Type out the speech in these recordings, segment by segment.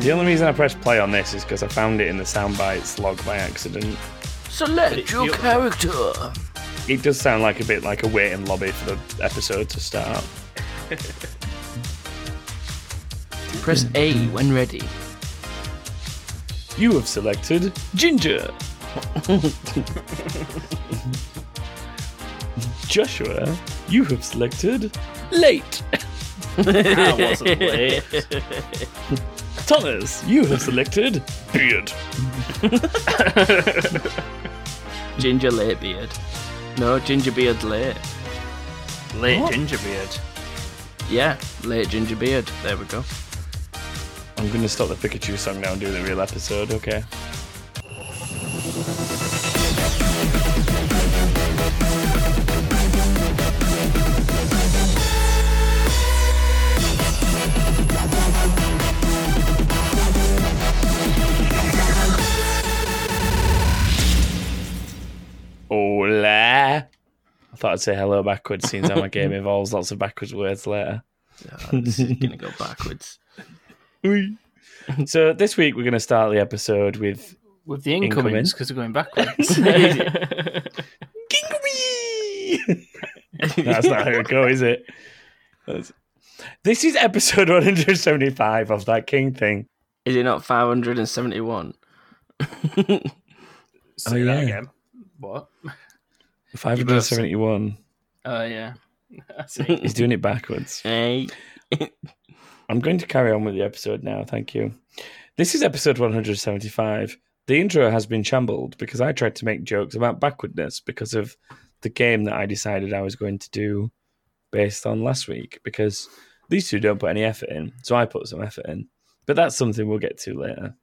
The only reason I pressed play on this is because I found it in the soundbites log by accident. Select your character. It does sound like a bit like a waiting lobby for the episode to start. Press A when ready. You have selected Ginger. Joshua, you have selected Late. I wasn't late. Thomas, you have selected Beard. Ginger late beard. No, ginger beard late. Late What? gingerbeard. Yeah, late ginger beard. There we go. I'm going to stop the Pikachu song now and do the real episode, okay? Thought I'd say hello backwards, seeing how my game involves lots of backwards words later. Oh, this is gonna go backwards. So this week we're going to start the episode with With the Incoming. incomings, because we're going backwards. That's not how it goes, is it? That's- This is episode 175 of that King thing. Is it not 571? Say Oh, yeah. that again. What? 571. Oh, yeah. He's doing it backwards. Hey. I'm going to carry on with the episode now. Thank you. This is episode 175. The intro has been shambled because I tried to make jokes about backwardness because of the game that I decided I was going to do based on last week because these two don't put any effort in. So I put some effort in. But that's something we'll get to later.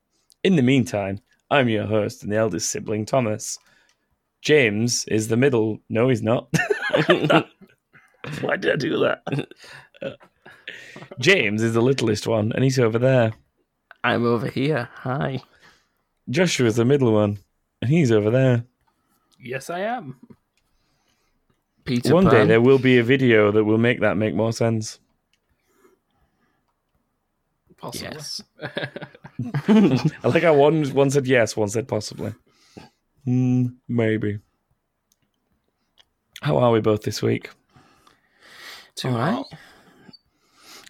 In the meantime, I'm your host and the eldest sibling, Thomas. James is the middle. No, he's not. Why did I do that? James is the littlest one, and he's over there. I'm over here. Hi. Joshua's the middle one, and he's over there. Yes, I am. Peter one day there will be a video that will make that make more sense. Possibly. Yes. I like how one one said yes, one said possibly. Hmm, maybe. How are we both this week? It's All right.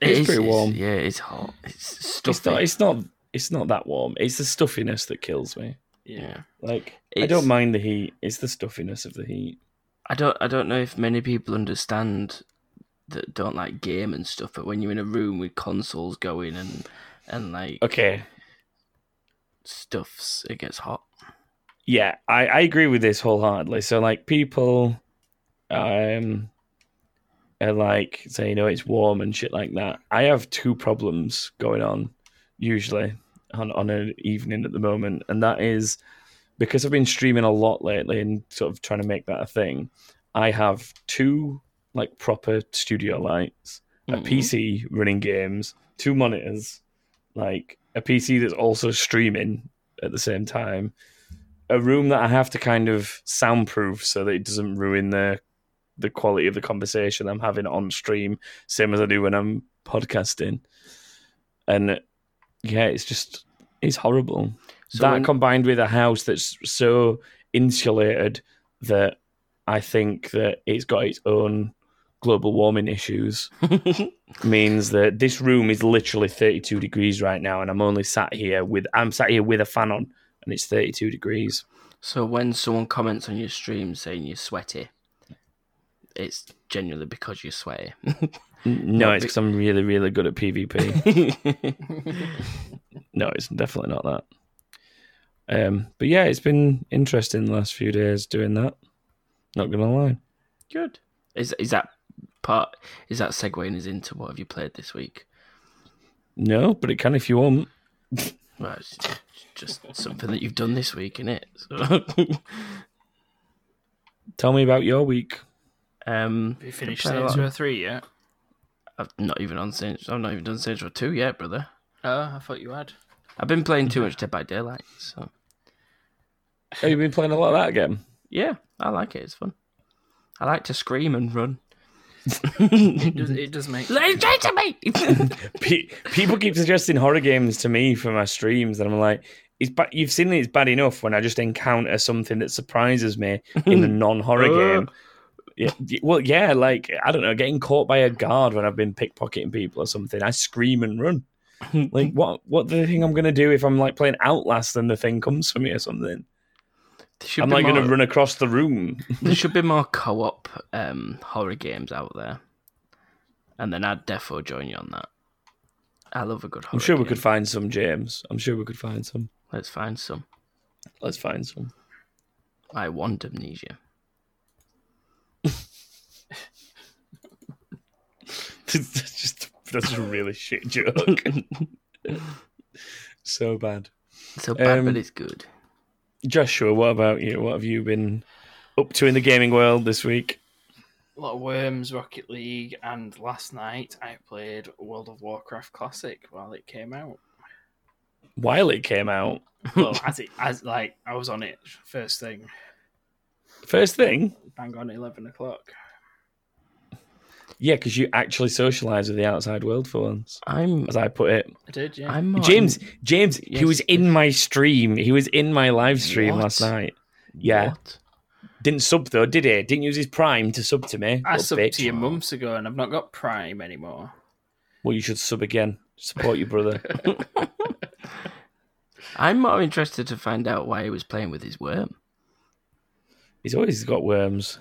It's is- pretty warm. yeah, it's hot. It's It's stuffy. not. It's not. It's not that warm. It's the stuffiness that kills me. Yeah. Like I don't mind the heat. It's the stuffiness of the heat. I don't. I don't know if many people understand that don't like game and stuff. But when you're in a room with consoles going and and like Okay. stuffs, it gets hot. Yeah, I, I agree with this wholeheartedly. So like people um are like say, you know, it's warm and shit like that. I have two problems going on usually on, on an evening at the moment, and that is because I've been streaming a lot lately and sort of trying to make that a thing, I have two like proper studio lights, a Mhm. PC running games, two monitors, like a PC that's also streaming at the same time, a room that I have to kind of soundproof so that it doesn't ruin the the quality of the conversation I'm having on stream, same as I do when I'm podcasting. And yeah, it's just it's horrible. So that when- combined with a house that's so insulated that I think that it's got its own global warming issues means that this room is literally 32 degrees right now and I'm only sat here with I'm sat here with a fan on and it's 32 degrees. So when someone comments on your stream saying you're sweaty, it's genuinely because you're sweaty. No, it's because I'm really, really good at PvP. no, it's definitely not that. Um, but yeah, it's been interesting the last few days doing that. Not gonna lie. Good. Is is that part? Is that segueing us into what have you played this week? No, but it can if you want. It's just something that you've done this week, innit? So, Tell me about your week. um, Have you finished played a Saints. Row 3 yet? I've not even on Saints. I've not even done Saints Row two yet, brother. Oh, I thought you had. I've been playing too much Dead by Daylight, so Have you been playing a lot of that again? yeah, I like it. It's fun. I like to scream and run. It does, it does make Let it change to me. Pe- people keep suggesting horror games to me for my streams, and I'm like, it's ba- you've seen it's bad enough when I just encounter something that surprises me in a non-horror game. Yeah, well, yeah, like I don't know, getting caught by a guard when I've been pickpocketing people or something. I scream and run. Like, what? What do they think I'm gonna do if I'm like playing Outlast and the thing comes for me or something? I'm like gonna run across the room. There should be more co-op um, horror games out there, and then I'd defo join you on that. I love a good horror. I'm sure we could find some, James. I'm sure we could find some. Let's find some. Let's find some. I want amnesia. that's just that's a really shit joke. so bad. So bad, Um, but it's good. Joshua, what about you? What have you been up to in the gaming world this week? a lot of Worms, Rocket League, and last night I played World of Warcraft Classic while it came out. While it came out, Well, as it as like I was on it first thing, first thing, bang on eleven o'clock. yeah, because you actually socialise with the outside world for once, I'm. as I put it. I did, yeah. I'm more James, James, he was in my stream. He was in my live stream What? last night. Yeah, What? didn't sub though, did he? Didn't use his Prime to sub to me. I subbed bitch. to you months ago, and I've not got Prime anymore. Well, you should sub again. Support your brother. I'm more interested to find out why he was playing with his worm. He's always got worms.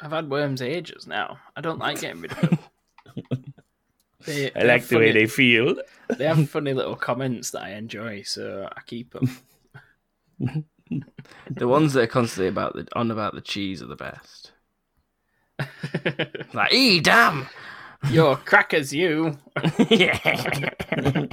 I've had Worms ages now. I don't like getting rid of them. They, I like have the way they feel. they have funny little comments that I enjoy, so I keep them. The ones that are constantly about the on about the cheese are the best. Like, e damn. Your crackers, you. yeah.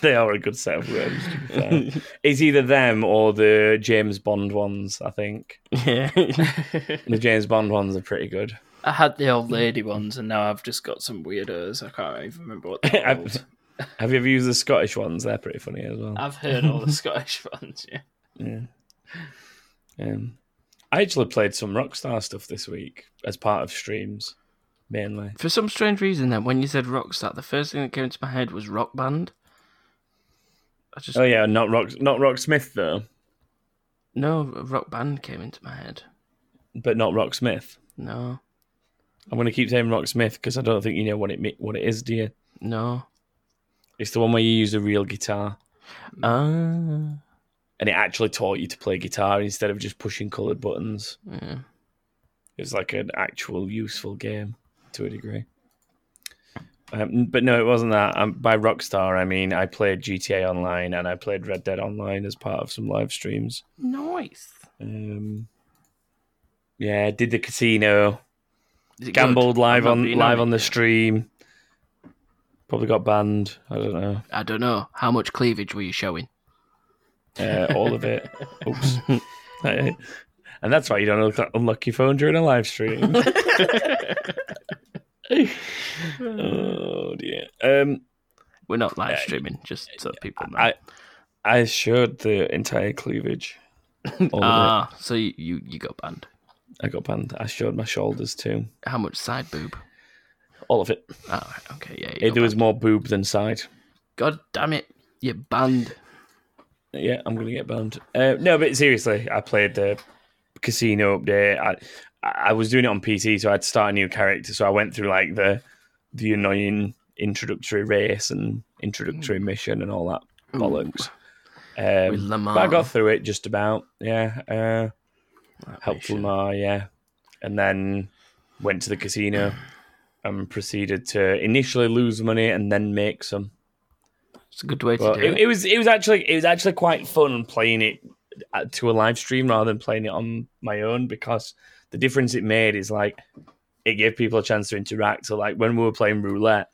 they are a good set of words. To it's either them or the James Bond ones. I think yeah. the James Bond ones are pretty good. I had the old lady ones, and now I've just got some weirdos. I can't even remember what they're called. Have you ever used the Scottish ones? They're pretty funny as well. I've heard all the Scottish ones. Yeah. Yeah. Um, I actually played some Rockstar stuff this week as part of streams, mainly. For some strange reason, then when you said Rockstar, the first thing that came into my head was Rock Band. I just Oh yeah, not Rock, not Rocksmith though, no Rock Band came into my head. but not Rocksmith. No, I'm going to keep saying Rocksmith because I don't think you know what it mi- what it is, do you? no. It's the one where you use a real guitar, Ah, and it actually taught you to play guitar instead of just pushing coloured buttons. yeah. It's like an actual useful game to a degree. Um, but no, it wasn't that. Um, by Rockstar, I mean I played GTA Online and I played Red Dead Online as part of some live streams. nice. Um, yeah, did the casino, gambled good? live on live on the yet. stream. Probably got banned. I don't know. I don't know how much cleavage were you showing. Uh, all of it. Oops. and that's why you don't unlock, unlock your phone during a live stream. oh dear. Um, We're not live streaming, just so people know. I I showed the entire cleavage. All of ah, so you, you you got banned. I got banned. I showed my shoulders too. How much side boob? All of it. Oh, right, okay, yeah. You got there was banned. more boob than side. God damn it! you're banned. Yeah, I'm gonna get banned. Uh, no, but seriously, I played the casino update. I I was doing it on PC, so I had to start a new character. So I went through like the the annoying introductory race and introductory mission and all that bollocks. Um, Lamar. but I got through it just about. Yeah, uh, helped mission. Lamar. Yeah, and then went to the casino and proceeded to initially lose money and then make some. It's a good way to do it, it. it was it was actually it was actually quite fun playing it uh, to a live stream rather than playing it on my own because the difference it made is like it gave people a chance to interact. So like when we were playing roulette,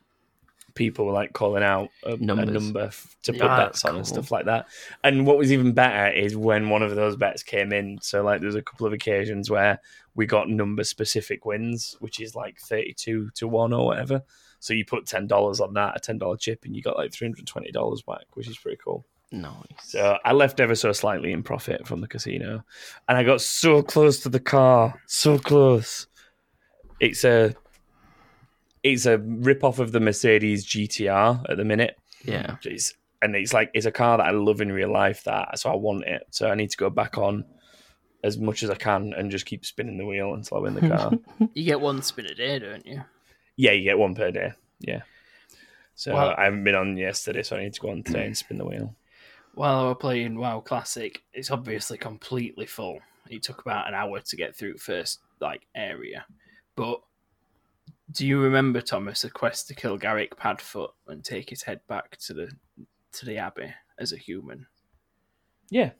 people were like calling out a, a number f- to put Yeah, bets that's on and stuff like that. And what was even better is when one of those bets came in. So like there's a couple of occasions where we got number specific wins, which is like thirty two to one or whatever. So you put ten dollars on that, a ten dollar chip, and you got like three hundred twenty dollars back, which is pretty cool. Nice. So I left ever so slightly in profit from the casino, and I got so close to the car, so close. It's a it's a rip off of the Mercedes GTR at the minute. Yeah. It's, and it's like it's a car that I love in real life. That so I want it. So I need to go back on as much as I can and just keep spinning the wheel until I win the car. You get one spin a day, don't you? yeah, you get one per day. Yeah. So Well- I haven't been on yesterday, so I need to go on today and spin the wheel. While I was playing WoW Classic, it's obviously completely full. It took about an hour to get through first like area. But do you remember Thomas a quest to kill Garrick Padfoot and take his head back to the to the abbey as a human? Yeah,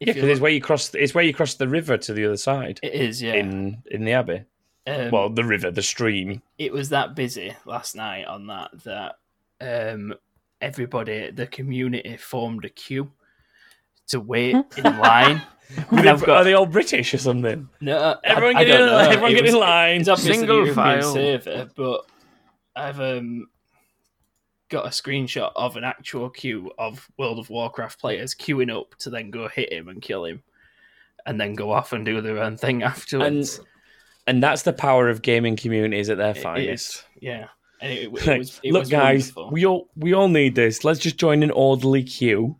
If yeah, because it's where you cross. It's where you cross the river to the other side it is, yeah. in in the abbey. Um, well, the river, the stream. it was that busy last night on that that um, everybody, the community, formed a queue to wait in line. I've Are they all British or something? no, Everyone I, I get in. don't know. Everyone It get was- in line. It's obviously Single European file. server, but I've um, got a screenshot of an actual queue of World of Warcraft players queuing up to then go hit him and kill him, and then go off and do their own thing afterwards. And that's the power of gaming communities at their It is, finest. yeah. And it, it Like, was, it Look, was guys, wonderful. we all we all need this. Let's just join an orderly queue,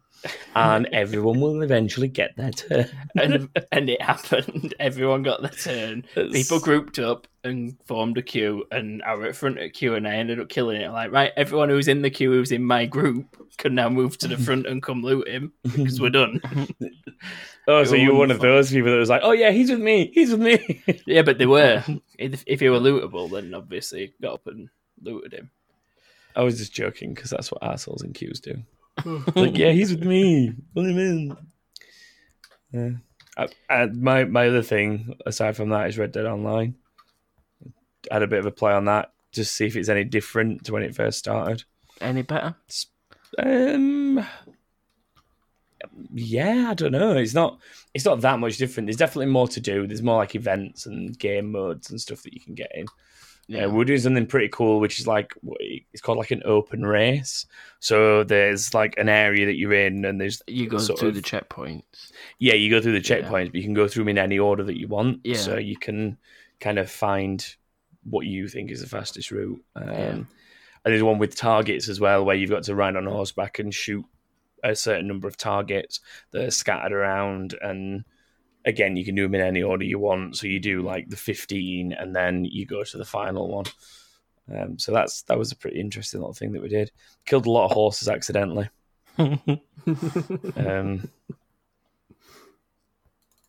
and everyone will eventually get their turn. and and it happened. Everyone got their turn. People grouped up and formed a queue, and I were at front of the queue, and I ended up killing it. Like, right, everyone who's in the queue who's in my group can now move to the front and come loot him because we're done. Oh, so you were one of those people that was like, "Oh yeah, he's with me. He's with me." yeah, but they were. If, if he were lootable, then obviously got up and looted him. I was just joking because that's what assholes in queues do. like, yeah, he's with me. Pull him in. Yeah. I, I, my my other thing aside from that is Red Dead Online. I had a bit of a play on that just to see if it's any different to when it first started. Any better? Um, yeah, I don't know. It's not. It's not that much different. There's definitely more to do. There's more like events and game modes and stuff that you can get in. Yeah, we're doing something pretty cool, which is like it's called like an open race. So there's like an area that you're in, and there's you go through of- the checkpoints. yeah, you go through the Yeah. checkpoints, but you can go through them in any order that you want. Yeah. So you can kind of find what you think is the fastest route. Um, Yeah. And there's one with targets as well, where you've got to ride on horseback and shoot a certain number of targets that are scattered around. And again, you can do them in any order you want. So you do like the 15, and then you go to the final one. Um, so that's that was a pretty interesting little thing that we did. Killed a lot of horses accidentally. Um,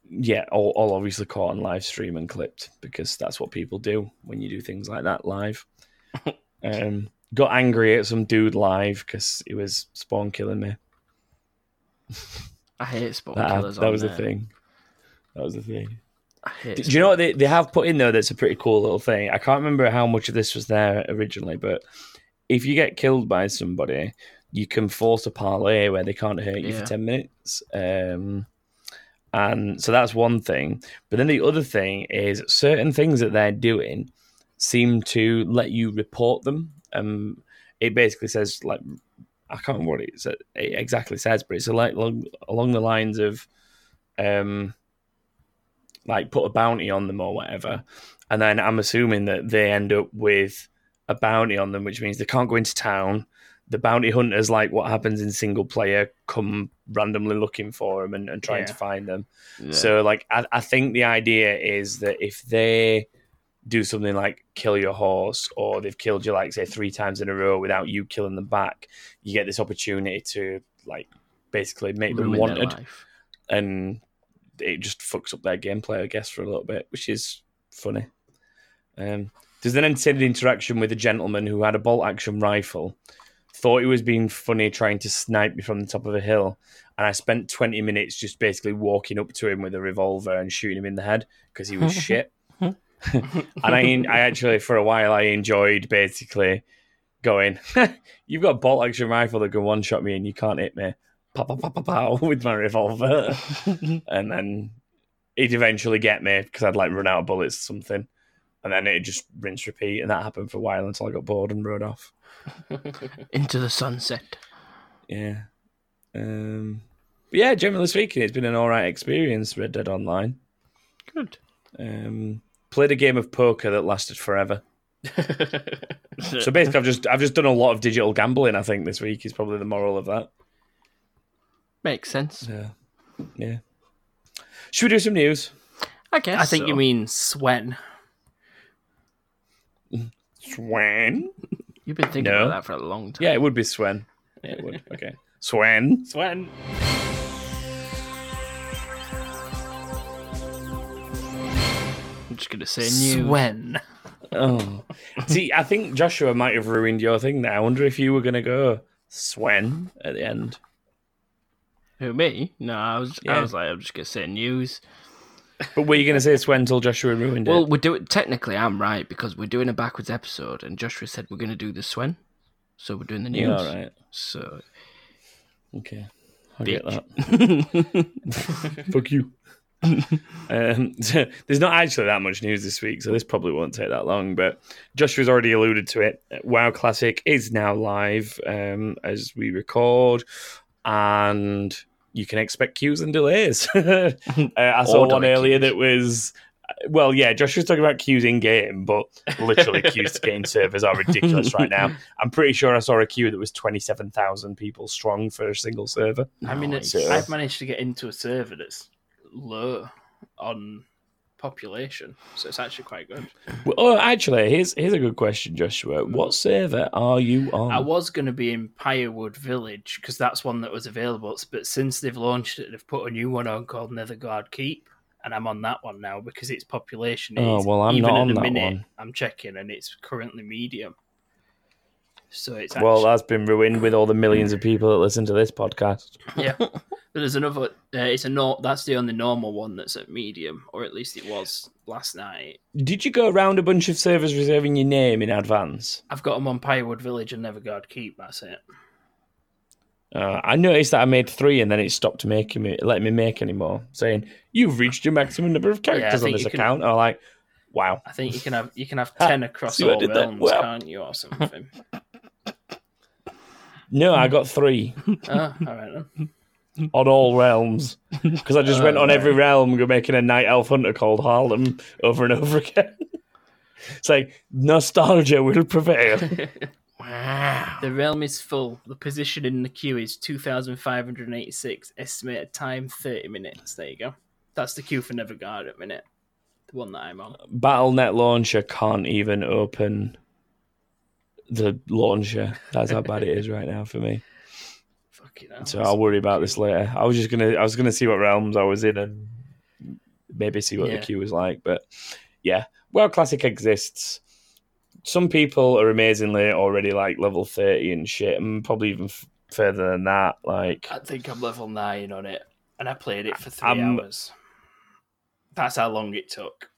yeah, all, all obviously caught on live stream and clipped because that's what people do when you do things like that live. um, got angry at some dude live because he was spawn killing me. I hate spawn That, killers. that was the thing. That was the thing. Do you know what they, they have put in though? That's a pretty cool little thing. I can't remember how much of this was there originally, but if you get killed by somebody, you can force a parlay where they can't hurt you Yeah. for ten minutes. Um, and so that's one thing. But then the other thing is certain things that they're doing seem to let you report them. Um, it basically says like I can't remember what it, it exactly says, but it's like along, along the lines of um, like put a bounty on them or whatever. And then I'm assuming that they end up with a bounty on them, which means they can't go into town. The bounty hunters, like what happens in single player, come randomly looking for them and, and trying to find them. Yeah. So, like, I, I think the idea is that if they do something like kill your horse, or they've killed you, like, say, three times in a row without you killing them back, you get this opportunity to, like, basically make them Ruin their wanted and it just fucks up their gameplay, I guess, for a little bit, which is funny. Um, there's an entertaining interaction with a gentleman who had a bolt action rifle, thought he was being funny trying to snipe me from the top of a hill, and I spent 20 minutes just basically walking up to him with a revolver and shooting him in the head because he was shit. and I, I actually, for a while, I enjoyed basically going, "You've got a bolt action rifle that can one shot me, and you can't hit me." Pow, pow, pow, pow, pow, with my revolver, and then he'd eventually get me because I'd like run out of bullets or something, and then it'd just rinse repeat, and that happened for a while until I got bored and rode off. Into the sunset. Yeah, um, but yeah. Generally speaking, it's been an all right experience. Red Dead Online. Good. Um, played a game of poker that lasted forever. So basically, I've just I've just done a lot of digital gambling. I think this week is probably the moral of that. Makes sense. Yeah, yeah. Should we do some news? I guess. I think so. you mean Swen. Swen. You've been thinking No. about that for a long time. Yeah, it would be Swen. Yeah, it would. Okay, Swen. Swen. I'm just gonna say new. Swen. Oh, see, I think Joshua might have ruined your thing. There, I wonder if you were going to go Swen at the end. Who me? No, I was. Yeah. I was like, I'm just gonna say news. But were you going to say Swen till Joshua ruined it? Well, we're doing. Technically, I'm right because we're doing a backwards episode, and Joshua said we're gonna do the Swen, so we're doing the news. yeah, all right. So, Okay, I get that. Fuck you. um, so there's not actually that much news this week, so this probably won't take that long. But Joshua's already alluded to it. WoW Classic is now live um, as we record, and you can expect queues and delays. uh, I saw one earlier queues. that was. Well, yeah, Josh was talking about queues in game, but literally queues to game servers are ridiculous right now. I'm pretty sure I saw a queue that was 27,000 people strong for a single server. I mean, Nice. it's, I've managed to get into a server that's low on population, so it's actually quite good. Well, oh, actually, here's here's a good question, Joshua. What server are you on? I was going to be in Pyrewood Village because that's one that was available, but since they've launched it, they've put a new one on called Nethergarde Keep, and I'm on that one now because its population oh, is. Oh, well, I'm even not on that minute, one. I'm checking, and it's currently medium. So it's well, that's been ruined with all the millions of people that listen to this podcast. yeah. But there's another. Uh, it's a no. That's the only normal one that's at medium, or at least it was last night. Did you go around a bunch of servers reserving your name in advance? I've got them on Pyrewood Village and Nethergarde Keep. That's it. Uh, I noticed that I made three and then it stopped making me letting me make any more, saying you've reached your maximum number of characters on this you can- account. I'm like, wow. I think you can have you can have ten across see what I all realms, Well. can't you, or something? No, I got three oh, all right then. On all realms because I just Oh, went on every right. realm, go making a night elf hunter called Harlem over and over again. it's like nostalgia will prevail. Wow. The realm is full. The position in the queue is 2,586. Estimated time 30 minutes. There you go. That's the queue for Nethergarde at the minute. The one that I'm on. Battle.net launcher can't even open the launcher. That's how bad it is right now for me. Fucking hell. So I'll worry about this later. I was just gonna, I was gonna see what realms I was in and maybe see what Yeah. the queue was like. But yeah, well, classic exists. Some people are amazingly already like level thirty and shit, and probably even f- further than that. Like, I think I'm level 9 on it. And I played it for 3 I'm- hours. That's how long it took.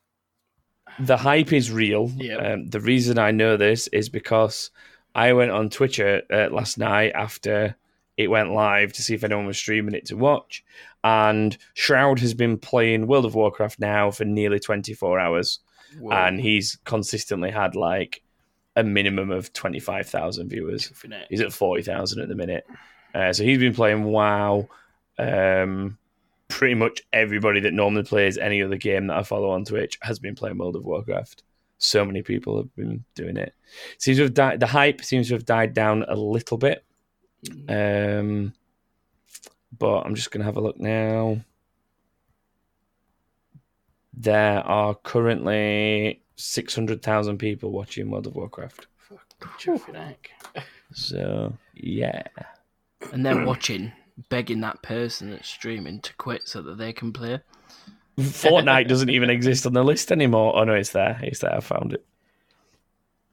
the hype is real. Yeah. Um, the reason I know this is because I went on Twitcher uh, last night after it went live to see if anyone was streaming it to watch, and Shroud has been playing World of Warcraft now for nearly 24 hours, Whoa. and he's consistently had like a minimum of 25,000 viewers. He's at 40,000 at the minute. Uh, so he's been playing WoW. Um, pretty much everybody that normally plays any other game that I follow on Twitch has been playing World of Warcraft. So many people have been doing it. Seems to have died. The hype seems to have died down a little bit. Um, but I'm just going to have a look now. There are currently 600,000 people watching World of Warcraft. So, yeah. And they're watching, begging that person that's streaming to quit so that they can play. Fortnite doesn't even exist on the list anymore. Oh no, it's there. It's there. I found it.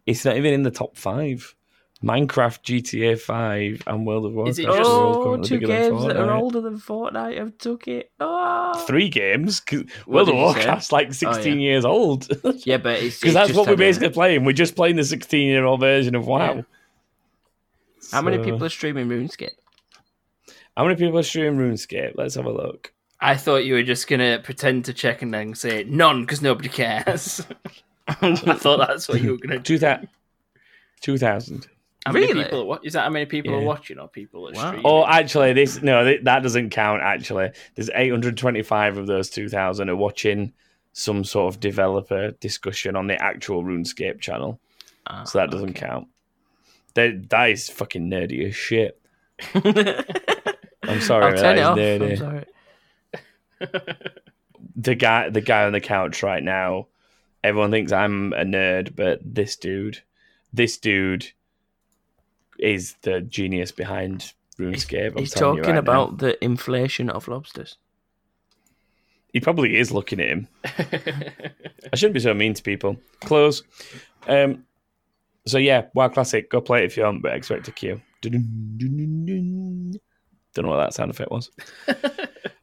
It's not even in the top five. Minecraft, GTA Five, and World of Warcraft. Is it just- Oh, two games that are older than Fortnite have took it. Oh. Three games. World of you say? Oh, Warcraft's like oh, sixteen yeah. years old. Yeah, but it's it's that's what we're a- basically playing. We're just playing the sixteen-year-old version of WoW. Yeah. How many people are streaming RuneScape? How many people are streaming RuneScape? Let's have a look. I thought you were just gonna pretend to check and then say none because nobody cares. I thought that's what you were gonna do. Two thousand. Two thousand. How many Really? people? Are, is that how many people are watching or people are Wow. streaming? Oh, actually, this no, th- that doesn't count. Actually, there's 825 of those 2,000 are watching some sort of developer discussion on the actual RuneScape channel. Ah, so that doesn't count. That that is fucking nerdy as shit. I'm sorry, I'll that turn it off. nerdy. I'm sorry. the guy the guy on the couch right now everyone thinks i'm a nerd but this dude this dude is the genius behind runescape I'm He's talking right now. about the inflation of lobsters. he probably is looking at him. I shouldn't be so mean to people. Close. Um so yeah wow classic go play it if you want but expect a queue. Don't know what that sound effect was.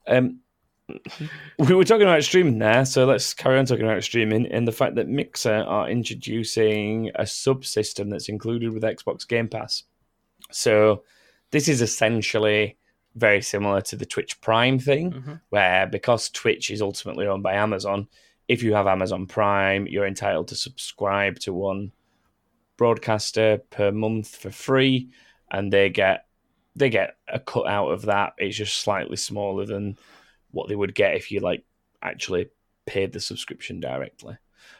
Um we were talking about streaming there, so let's carry on talking about streaming and the fact that Mixer are introducing a subsystem that's included with Xbox Game Pass. So this is essentially very similar to the Twitch Prime thing, Mhm. where because Twitch is ultimately owned by Amazon, if you have Amazon Prime, you're entitled to subscribe to one broadcaster per month for free, and they get they get a cut out of that. It's just slightly smaller than what they would get if you like actually paid the subscription directly.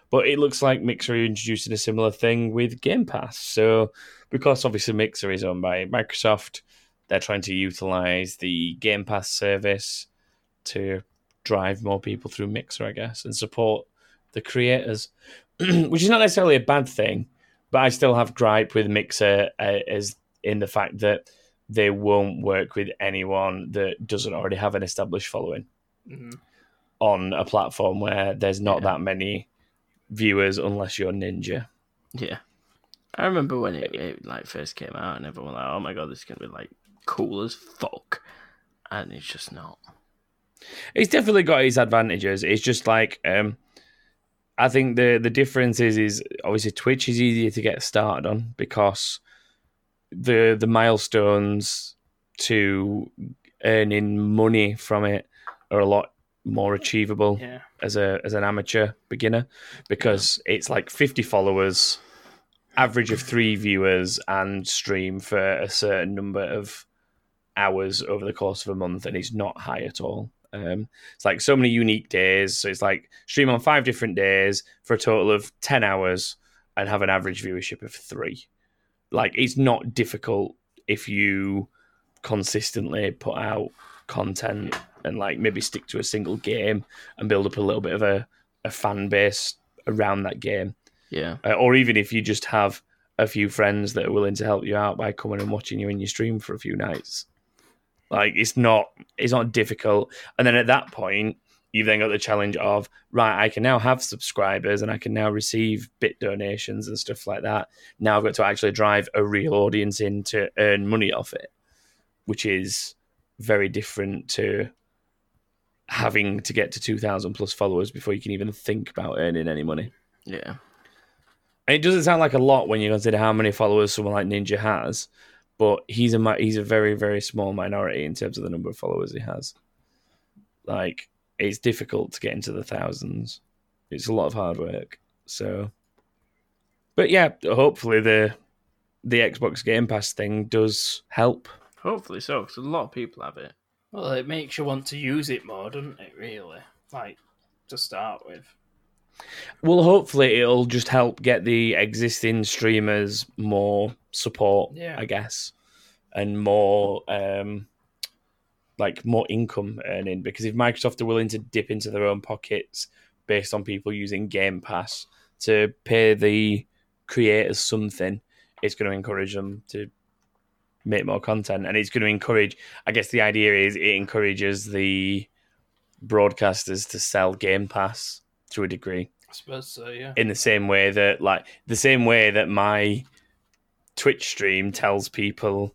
But it looks like Mixer are introducing a similar thing with Game Pass. So because obviously Mixer is owned by Microsoft, they're trying to utilize the Game Pass service to drive more people through Mixer, I guess, and support the creators, which is not necessarily a bad thing. But I still have gripe with Mixer uh, as in the fact that they won't work with anyone that doesn't already have an established following Mhm. on a platform where there's not Yeah. that many viewers unless you're Ninja. Yeah. I remember when it, it like first came out and everyone was like, oh my god, this is gonna be like cool as fuck. And it's just not. It's definitely got its advantages. It's just like um I think the the difference is is obviously Twitch is easier to get started on because the the milestones to earning money from it are a lot more achievable Yeah. as a as an amateur beginner because it's like 50 followers average of 3 viewers and stream for a certain number of hours over the course of a month and it's not high at all. Um, it's like so many unique days. So it's like stream on five different days for a total of 10 hours and have an average viewership of 3 like it's not difficult if you consistently put out content and like maybe stick to a single game and build up a little bit of a, a fan base around that game. Yeah. Uh, or even if you just have a few friends that are willing to help you out by coming and watching you in your stream for a few nights. Like it's not it's not difficult. And then at that point, you've then got the challenge of right, I can now have subscribers and I can now receive bit donations and stuff like that. Now I've got to actually drive a real audience in to earn money off it, which is very different to having to get to 2000 plus followers before you can even think about earning any money. Yeah. And it doesn't sound like a lot when you consider how many followers someone like Ninja has, but he's a he's a very very small minority in terms of the number of followers he has. Like it's difficult to get into the thousands. It's a lot of hard work. So, but yeah, hopefully the the Xbox Game Pass thing does help. Hopefully so, because a lot of people have it. Well, it makes you want to use it more, doesn't it? Really, like to start with. Well, hopefully it'll just help get the existing streamers more support, Yeah. I guess, and more um like more income earning because if Microsoft are willing to dip into their own pockets based on people using Game Pass to pay the creators something, it's going to encourage them to make more content and it's going to encourage I guess the idea is it encourages the broadcasters to sell Game Pass to a degree I suppose so. Yeah. in the same way that like the same way that my Twitch stream tells people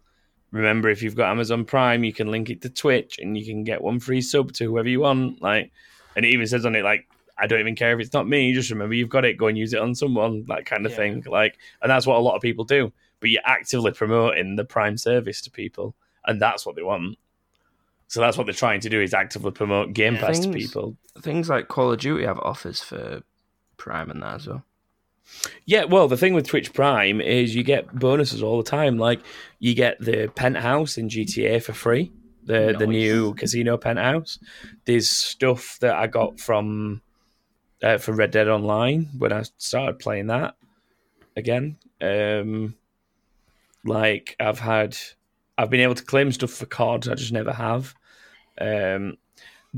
remember if you've got Amazon Prime you can link it to Twitch and you can get one free sub to whoever you want like and it even says on it like I don't even care if it's not me just remember you've got it go and use it on someone that kind of Yeah. thing like and that's what a lot of people do but you're actively promoting the Prime service to people and that's what they want so that's what they're trying to do is actively promote Game Yeah. Pass to people Things like Call of Duty have offers for Prime and that as well. Yeah, well, the thing with Twitch Prime is you get bonuses all the time. Like you get the penthouse in GTA for free, the the new casino penthouse. There's stuff that I got from uh, for Red Dead Online when I started playing that. again. Um, like I've had, I've been able to claim stuff for COD. I just never have. Um,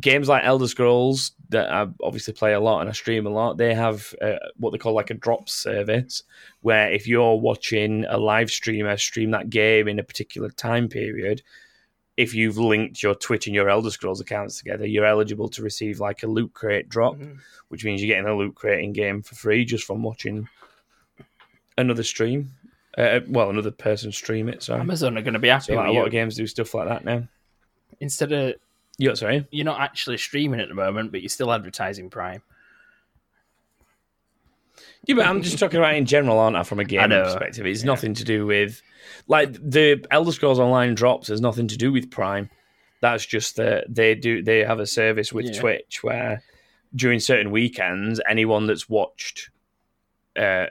games like Elder Scrolls that I obviously play a lot and I stream a lot. They have uh, what they call like a drop service, where if you're watching a live streamer stream that game in a particular time period, if you've linked your Twitch and your Elder Scrolls accounts together, you're eligible to receive like a loot crate drop, Mhm. which means you're getting a loot crate in game for free just from watching another stream. Uh, well, another person stream it. So Amazon are going to be happy So like, a lot of games do stuff like that now. Instead of Yeah, sorry. you're not actually streaming at the moment, but you're still advertising Prime. Yeah, but I'm just talking about in general, aren't I? From a know. perspective, it's nothing to do with like the Elder Scrolls Online drops. Has nothing to do with Prime. That's just that they do. They have a service with Yeah. Twitch where during certain weekends, anyone that's watched uh,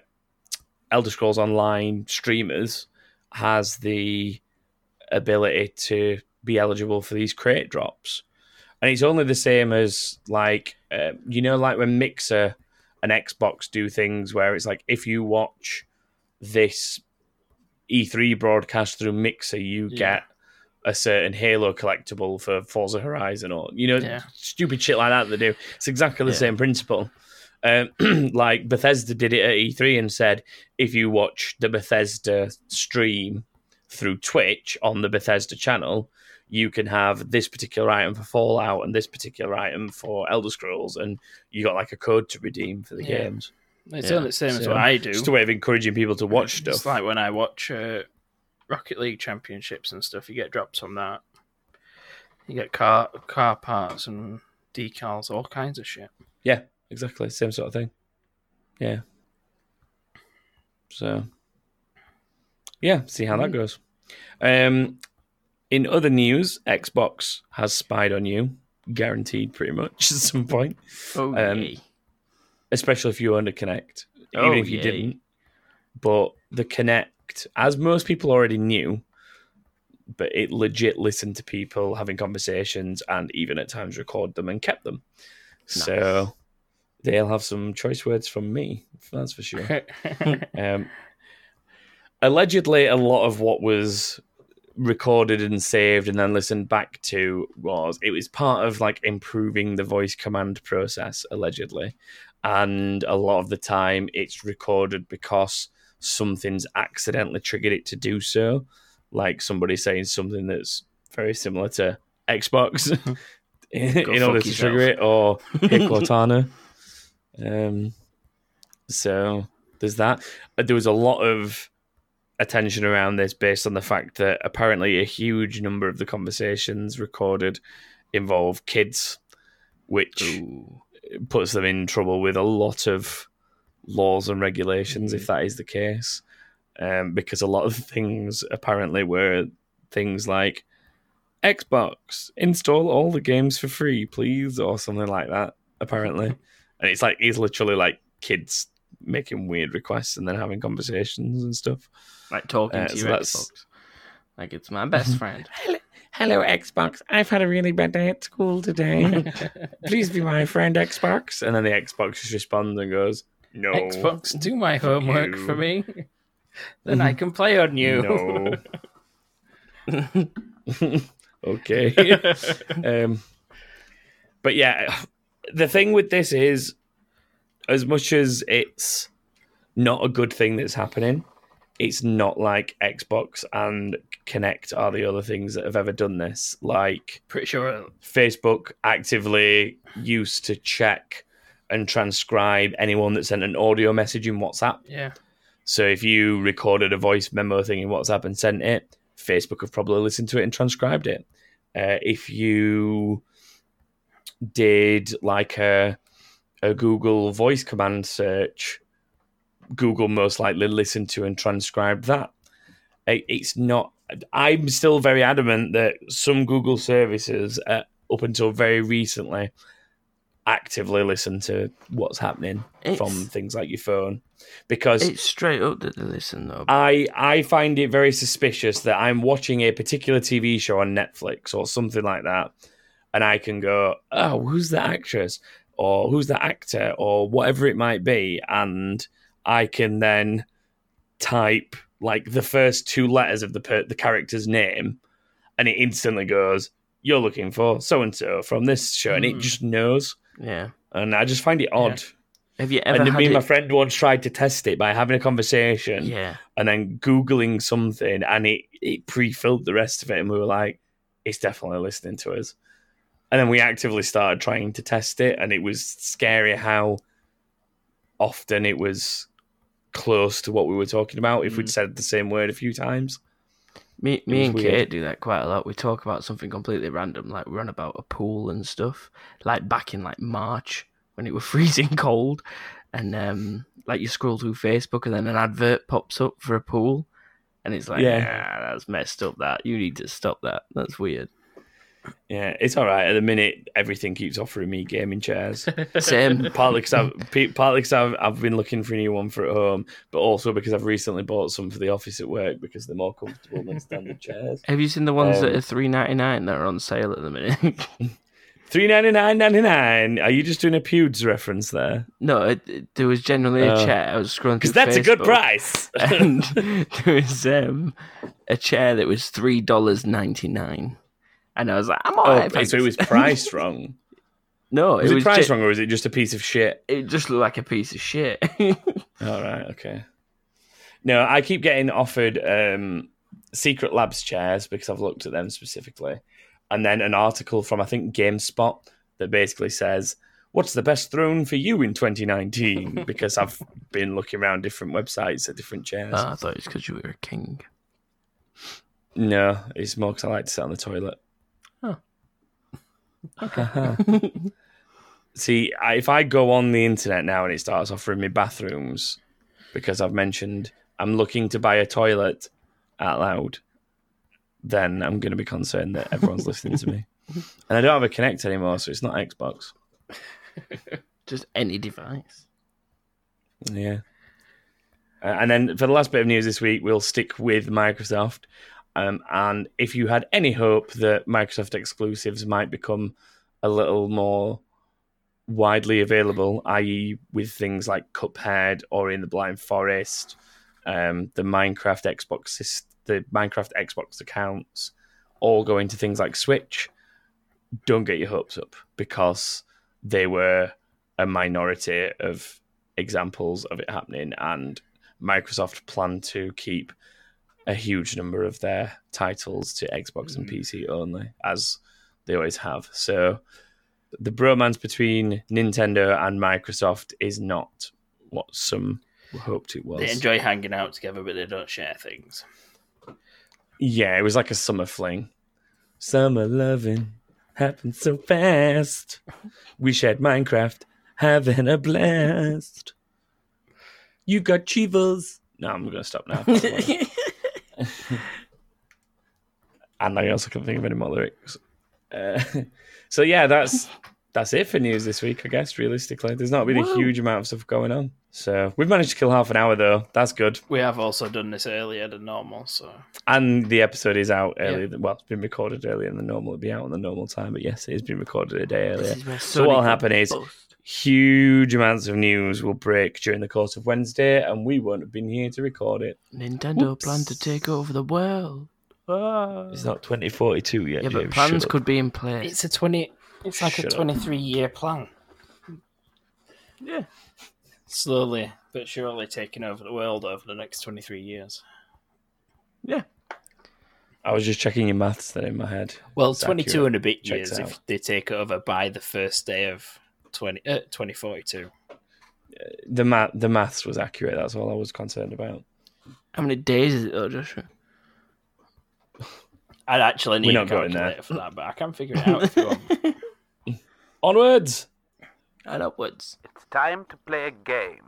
Elder Scrolls Online streamers has the ability to be eligible for these crate drops, and it's only the same as like uh, you know, like when Mixer and Xbox do things where it's like if you watch this E3 broadcast through Mixer, you Yeah. get a certain Halo collectible for Forza Horizon, or you know, Yeah. stupid shit like that. They do. It's exactly the Yeah. same principle. Um, like Bethesda did it at E3 and said, if you watch the Bethesda stream through Twitch on the Bethesda channel, you can have this particular item for Fallout and this particular item for Elder Scrolls, and you got like a code to redeem for the Yeah. games. It's Yeah. only the same as what I do. Just a way of encouraging people to watch stuff. It's like when I watch uh, Rocket League championships and stuff. You get drops on that. You get car car parts and decals, all kinds of shit. Yeah, exactly. Same sort of thing. Yeah. So, yeah, see how that Mm. goes. Um, in other news, Xbox has spied on you, guaranteed pretty much at some point, Oh, Um, especially if you owned a Kinect, Oh, even if you yay. didn't. But the Kinect, as most people already knew, but it legit listened to people having conversations and even at times record them and kept them. So they'll have some choice words from me, that's for sure. Um, allegedly, a lot of what was recorded and saved and then listened back to was it was part of like improving the voice command process, allegedly. And a lot of the time, it's recorded because something's accidentally triggered it to do so, like somebody saying something that's very similar to Xbox in, in order to trigger it, or hit Cortana. Um, so there's that. There was a lot of attention around this based on the fact that apparently a huge number of the conversations recorded involve kids, which Ooh. puts them in trouble with a lot of laws and regulations if that is the case. Um, because a lot of things apparently were things like Xbox install all the games for free, please, or something like that. Apparently, and it's like it's literally like kids making weird requests and then having conversations and stuff. Like talking Uh, to so your that's- Xbox. Like it's my best friend. Hello, hello, Xbox. I've had a really bad day at school today. Please be my friend, Xbox. And then the Xbox just responds and goes, "No, Xbox, do my homework you. for me. then I can play on you. No. okay. um, but yeah, the thing with this is, as much as it's not a good thing that's happening, it's not like Xbox and Kinect are the other things that have ever done this. Like Pretty sure. Facebook actively used to check and transcribe anyone that sent an audio message in WhatsApp. Yeah. So if you recorded a voice memo thing in WhatsApp and sent it, Facebook have probably listened to it and transcribed it. Uh, if you did like a a Google voice command search, Google most likely listened to and transcribed that. It- It's not. I'm still very adamant that some Google services, uh, up until very recently, actively listen to what's happening from things like your phone, because It's straight up that they listen though. I I find it very suspicious that I'm watching a particular TV show on Netflix or something like that, and I can go, oh, who's the actress or who's the actor or whatever it might be, and I can then type like the first two letters of the per- the character's name, and it instantly goes, "You're looking for so and so from this show," and it Hmm. just knows. Yeah. And I just find it odd. Have you ever and me and it? my friend once tried to test it by having a conversation Yeah. and then googling something, and it it pre-filled the rest of it, and we were like, "It's definitely listening to us." And then we actively started trying to test it, and it was scary how often it was close to what we were talking about if we'd said the same word a few times. Me, me and weird. Kate do that quite a lot. We talk about something completely random, like we run about a pool and stuff. Like back in like March when it was freezing cold, and um, like you scroll through Facebook and then an advert pops up for a pool, and it's like, Yeah. yeah, that's messed up. That you need to stop that. That's weird. Yeah, it's all right. At the minute, everything keeps offering me gaming chairs. Same. partly because I've pe- partly 'cause I've, I've been looking for a new one for at home, but also because I've recently bought some for the office at work because they're more comfortable than standard chairs. Have you seen the ones that Um, are three ninety nine that are on sale at the minute? Three ninety nine ninety nine. Are you just doing a Pewds reference there? no, it, it- there was generally a Oh. chair. I was scrolling Because through that's a good price. and there was um, a chair that was three dollars ninety nine, and I was like, I'm oh, alright. so it was priced wrong. no, Was it it, was priced ju- wrong, or was it just a piece of shit? It just looked like a piece of shit. All right, okay. No, I keep getting offered um, Secret Labs chairs because I've looked at them specifically, and then an article from I think GameSpot that basically says, "What's the best throne for you in 2019?" because I've been looking around different websites at different chairs. Oh, I thought it was because you were a king. No, it's more because I like to sit on the toilet. Oh. See, I, if I go on the internet now and it starts offering me bathrooms because I've mentioned I'm looking to buy a toilet out loud, then I'm going to be concerned that everyone's listening to me. And I don't have a Kinect anymore, so it's not Xbox. Just any device. Yeah. Uh, and then for the last bit of news this week, we'll stick with Microsoft. Um, and if you had any hope that Microsoft exclusives might become a little more widely available, i.e., with things like Cuphead Ori and the Blind Forest, um, the Minecraft Xbox, the Minecraft Xbox accounts, all going to things like Switch, don't get your hopes up because they were a minority of examples of it happening, and Microsoft plan to keep a huge number of their titles to Xbox and mm. PC only, as they always have. So the bromance between Nintendo and Microsoft is not what some hoped it was. They enjoy hanging out together, but they don't share things. Yeah, it was like a summer fling. Summer loving happened so fast. We shared Minecraft, having a blast. You got Chivas. No, I'm gonna stop now. and I also can't think of any more lyrics. Uh, so yeah, that's that's it for news this week. I guess realistically, there's not been a huge amount of stuff going on. So we've managed to kill half an hour though. That's good. We have also done this earlier than normal, so And the episode is out earlier. Than, well, it's been recorded earlier than normal. It'll be out on the normal time, but yes, it has been recorded a day earlier. This is where So what'll happen is bust. Huge amounts of news will break during the course of Wednesday, and we won't have been here to record it. Nintendo Whoops. plan to take over the world. Ah. It's not 2042 yet. Yeah, but plans shut up. could be in place. it's a twenty. It's like Shut a up. twenty-three year plan. Yeah. Slowly but surely taking over the world over the next twenty-three years. Yeah. I was just checking your maths there in my head. Well, It's 22 accurate. and a bit Checks years out. if they take over by the first day of 20, uh, 2042. The math, the maths was accurate. That's all I was concerned about. How many days is it though, Joshua? I'd actually need We're a not going there. calculator for that, but I can figure it out if you want. Onwards. And upwards. It's time to play a game.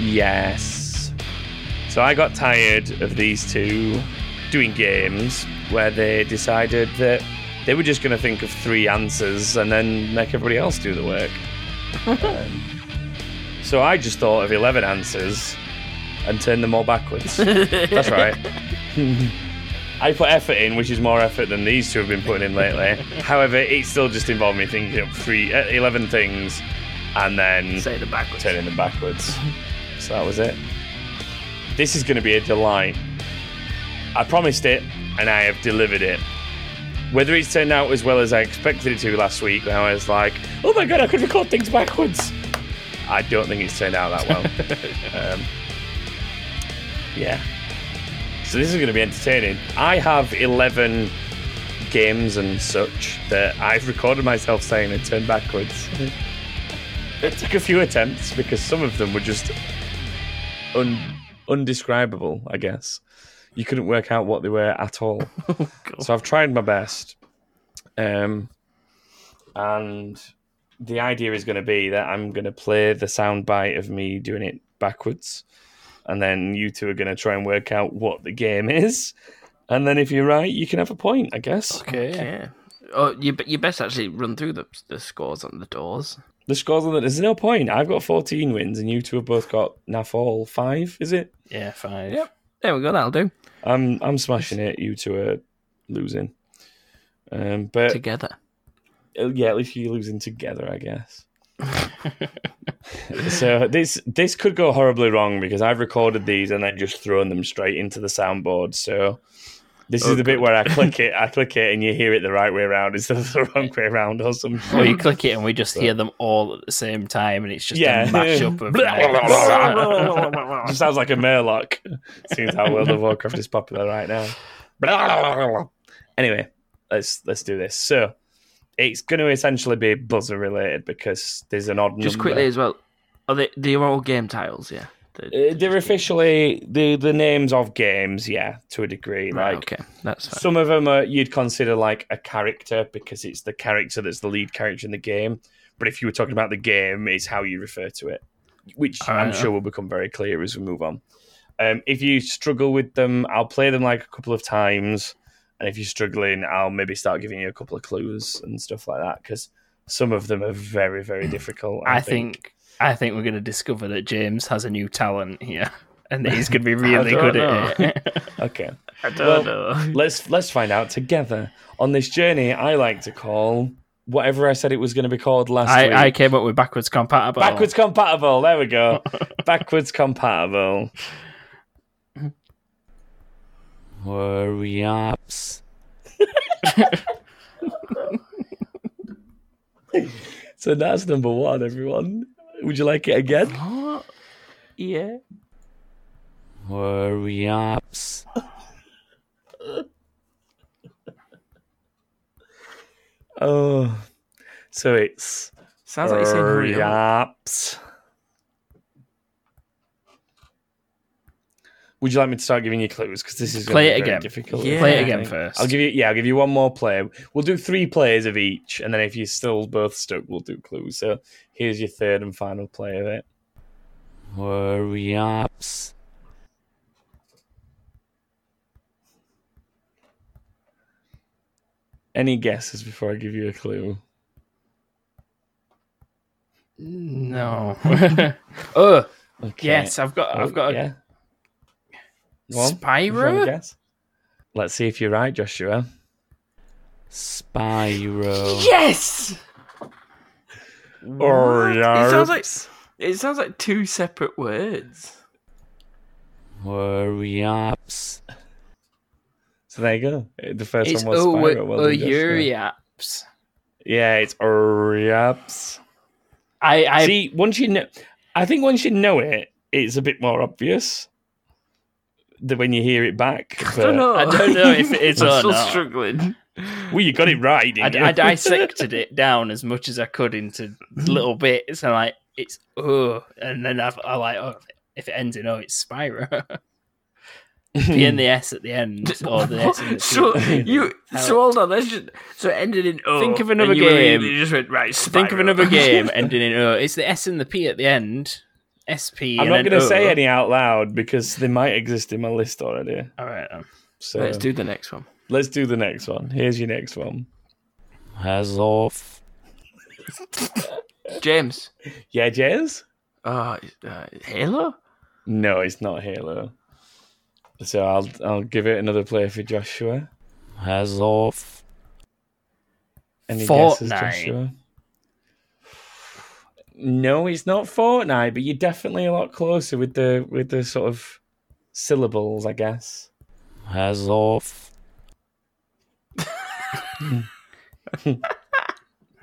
Yes. So I got tired of these two doing games where they decided that they were just going to think of three answers and then make everybody else do the work. Um, so I just thought of 11 answers and turned them all backwards. That's right. I put effort in, which is more effort than these two have been putting in lately. However, it still just involved me thinking up three, uh, 11 things and then Say the backwards. turning them backwards. so that was it. This is going to be a delight. I promised it, and I have delivered it. Whether it's turned out as well as I expected it to last week, when I was like, "Oh my god, I could record things backwards," I don't think it's turned out that well. um, yeah. So this is going to be entertaining. I have eleven games and such that I've recorded myself saying and turned backwards. It took a few attempts because some of them were just un- undescribable, I guess. You couldn't work out what they were at all. so I've tried my best. Um, and the idea is going to be that I'm going to play the sound bite of me doing it backwards. And then you two are going to try and work out what the game is. And then if you're right, you can have a point, I guess. Okay. Yeah. Oh, you be- you best actually run through the the scores on the doors. The scores on that, there's no point. I've got 14 wins, and you two have both got naff all five, is it? Yeah, five. Yep. There we go. That'll do. I'm I'm smashing it. You two are losing. Um, but Together. uh, yeah, at least you're losing together, I guess. so this this could go horribly wrong because I've recorded these and then just thrown them straight into the soundboard. So this Oh, is the bit where I click it, I click it, and you hear it the right way around instead of the wrong way around or something. Or you click it and we just hear them all at the same time, and it's just Yeah. a mashup of. Just sounds like a Murloc. Seems how World of Warcraft is popular right now. Anyway, let's let's do this. So it's going to essentially be buzzer related because there's an odd Just number. quickly as well. Are they they're all game titles? Yeah. Uh, they're officially the the names of games, yeah, to a degree. Right, Like okay, that's fine. some of them are you'd consider like a character because it's the character that's the lead character in the game. But if you were talking about the game, it's how you refer to it, which All I'm right. sure will become very clear as we move on. Um, if you struggle with them, I'll play them like a couple of times, and if you're struggling, I'll maybe start giving you a couple of clues and stuff like that because some of them are very very difficult. I think I think we're going to discover that James has a new talent here, and that he's going to be really don't good at it. Okay. I don't know. let's let's find out together on this journey. I like to call whatever I said it was going to be called last week. I, I came up with backwards compatible. Backwards compatible. There we go. Backwards compatible. Hurry ups. so that's number one, everyone. Would you like it again? What? Yeah. Hurry ups. oh, so it's Sounds like you're saying hurry up. ups. Would you like me to start giving you clues? Because this is gonna Play be it very again. Difficult. Yeah. Play it again first. I'll give you. Yeah, I'll give you one more play. We'll do three plays of each, and then if you're still both stuck, we'll do clues. So here's your third and final play of it. Hurry ups. Any guesses before I give you a clue? No. oh Okay. yes, I've got Oh, I've got a yeah. Go on. If you Spyro. guess. Let's see if you're right, Joshua. Spyro. Yes. Or It sounds like it sounds like two separate words. Hurry ups. So there you go. The first It's one was oh, Spyro. Well oh, done, Joshua. Uriaps. Yeah, it's hurry ups. I I See, once you know, I think once you know it, it's a bit more obvious than when you hear it back. I don't know. I don't know if it is I'm or still not. struggling. Well, you got it right, I, didn't you? I dissected it down as much as I could into little bits, and like it's oh, and then I've, I like oh, if it ends in oh, it's Spyro. P and the S at the end, or the S and the so at the end. you so hold on. Let's just so it ended in O. Think of another you game. You just went right. Think of another game ending in O. It's the S and the P at the end. SP. I'm not going to say any out loud because they might exist in my list already. All right. um, So Let's do the next one. let's do the next one. Here's your next one. Has off. James. Yeah, James? Uh, uh, Halo. No, it's not Halo. So I'll I'll give it another play for Joshua. Has off. Any guesses, Fortnite. Joshua? No, it's not Fortnite, but you're definitely a lot closer with the with the sort of syllables, I guess. Has off.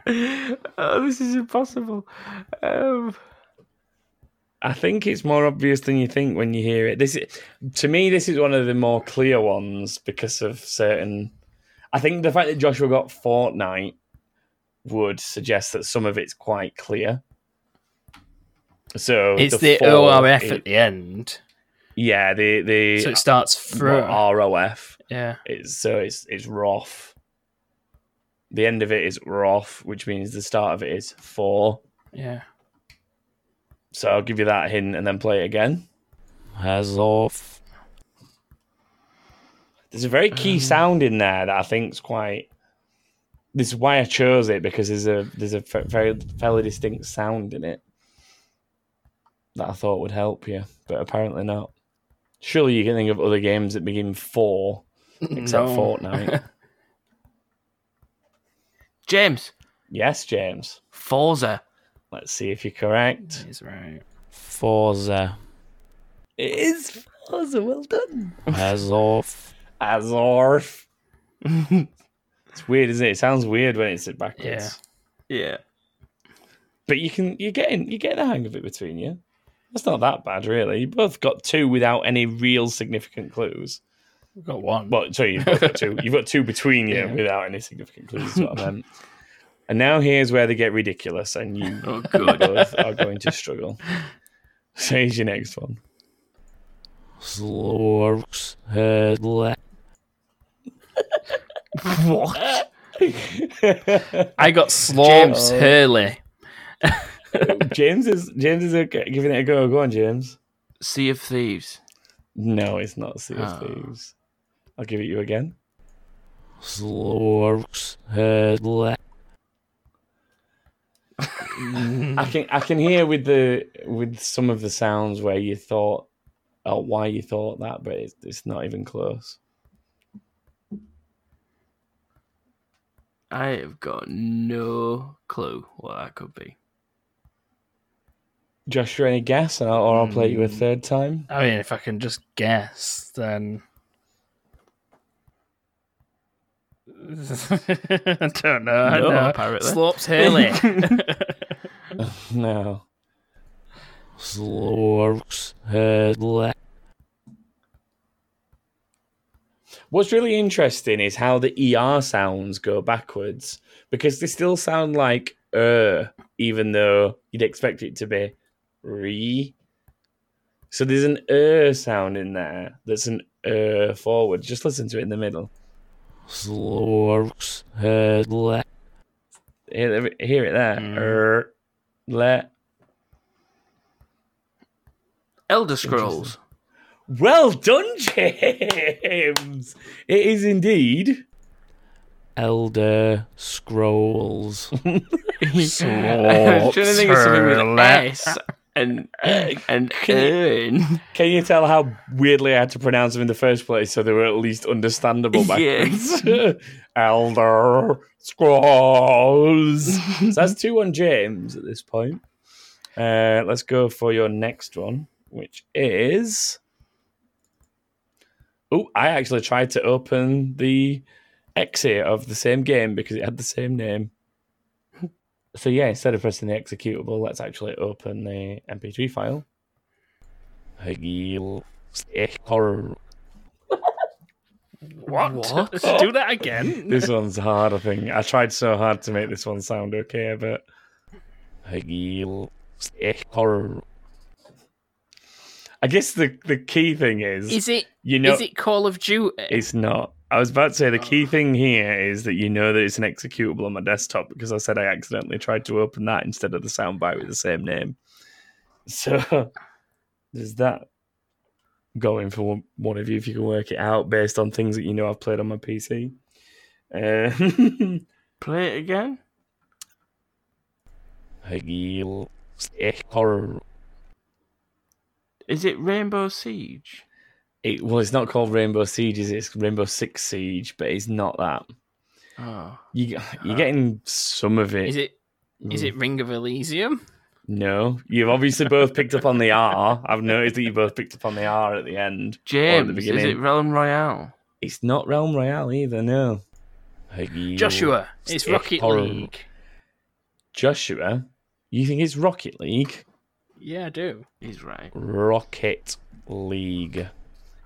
oh, this is impossible. Um, I think it's more obvious than you think when you hear it. This is, to me, this is one of the more clear ones because of certain. I think the fact that Joshua got Fortnite would suggest that some of it's quite clear. So It's the, four ORF is- at the end. yeah, the the So it starts from. ROF. Yeah. It's so it's it's Roth. The end of it is Roth, which means the start of it is four. Yeah. So I'll give you that hint and then play it again. Has off. There's a very key um, sound in there that I think is quite. This is why I chose it because there's a there's a f- very fairly distinct sound in it that I thought would help you, but apparently not. Surely you can think of other games that begin four except No. Fortnite. James, yes, James. Forza. Let's see if you're correct. He's right. Forza. It is Forza. Well done. Has off. Azorf. it's weird, isn't it? It sounds weird when it's it backwards. Yeah. Yeah. But you can you're getting you're getting the hang of it between you. That's not that bad, really. You both got two without any real significant clues. We've got one. Well, sorry, you've got two. You've got two between you Yeah. without any significant clues. What I meant. And now here's where they get ridiculous, and you oh, both are going to struggle. So here's your next one. Slorks. Head left. What? I got Slorps Hurley. James is James is okay, giving it a go. Go on, James. Sea of Thieves. No, it's not Sea of Oh. Thieves. I'll give it you again. Slorks. Head left. I can I can hear with the with some of the sounds where you thought, oh, why you thought that, but it's, it's not even close. I have got no clue what that could be. Joshua, any guess, and I'll, or I'll play you a Mm. third time. I mean, if I can just guess, then. I don't know. I No, know. apparently. Slopes Hurley. No, Slorks. Head left. what's really interesting is how the er sounds go backwards because they still sound like er, even though you'd expect it to be re. So there's an er sound in there that's an er forward. Just listen to it in the middle. Slorks. Head left. Hear, hear it there. Mm. Er, let. Elder Scrolls. Well done, James. It is indeed. Elder Scrolls. I was trying to think of something with S and and Earn. Can you tell how weirdly I had to pronounce them in the first place so they were at least understandable backwards? Elder Scrolls. so that's two on James at this point. Uh, let's go for your next one, which is. Oh, I actually tried to open the exit of the same game because it had the same name. So yeah, instead of pressing the executable, let's actually open the MP3 file. Hegil. Ekor. what? What? Do that again. This one's hard, I think. I tried so hard to make this one sound okay, but Hegil. Ekor. I guess the, the key thing is, Is it? you know, is it Call of Duty? it's not. I was about to say the key thing here is that you know that it's an executable on my desktop because I said I accidentally tried to open that instead of the soundbite with the same name. So there's that going for one, one of you if you can work it out based on things that you know I've played on my PC. Uh, Play it again. Hegil. Ekor. Is it Rainbow Siege? It, well, it's not called Rainbow Siege, it? It's Rainbow Six Siege, but it's not that. Oh. You, you're getting some of it. Is it? Is Mm. it Ring of Elysium? No, you've obviously both picked up on the R. I've noticed that you both picked up on the R at the end. or at James, the is beginning. it Realm Royale? It's not Realm Royale either. No, Hagil. Joshua, it's Rocket Horror. League. Joshua. You think it's Rocket League? Yeah, I do. He's right. Rocket League.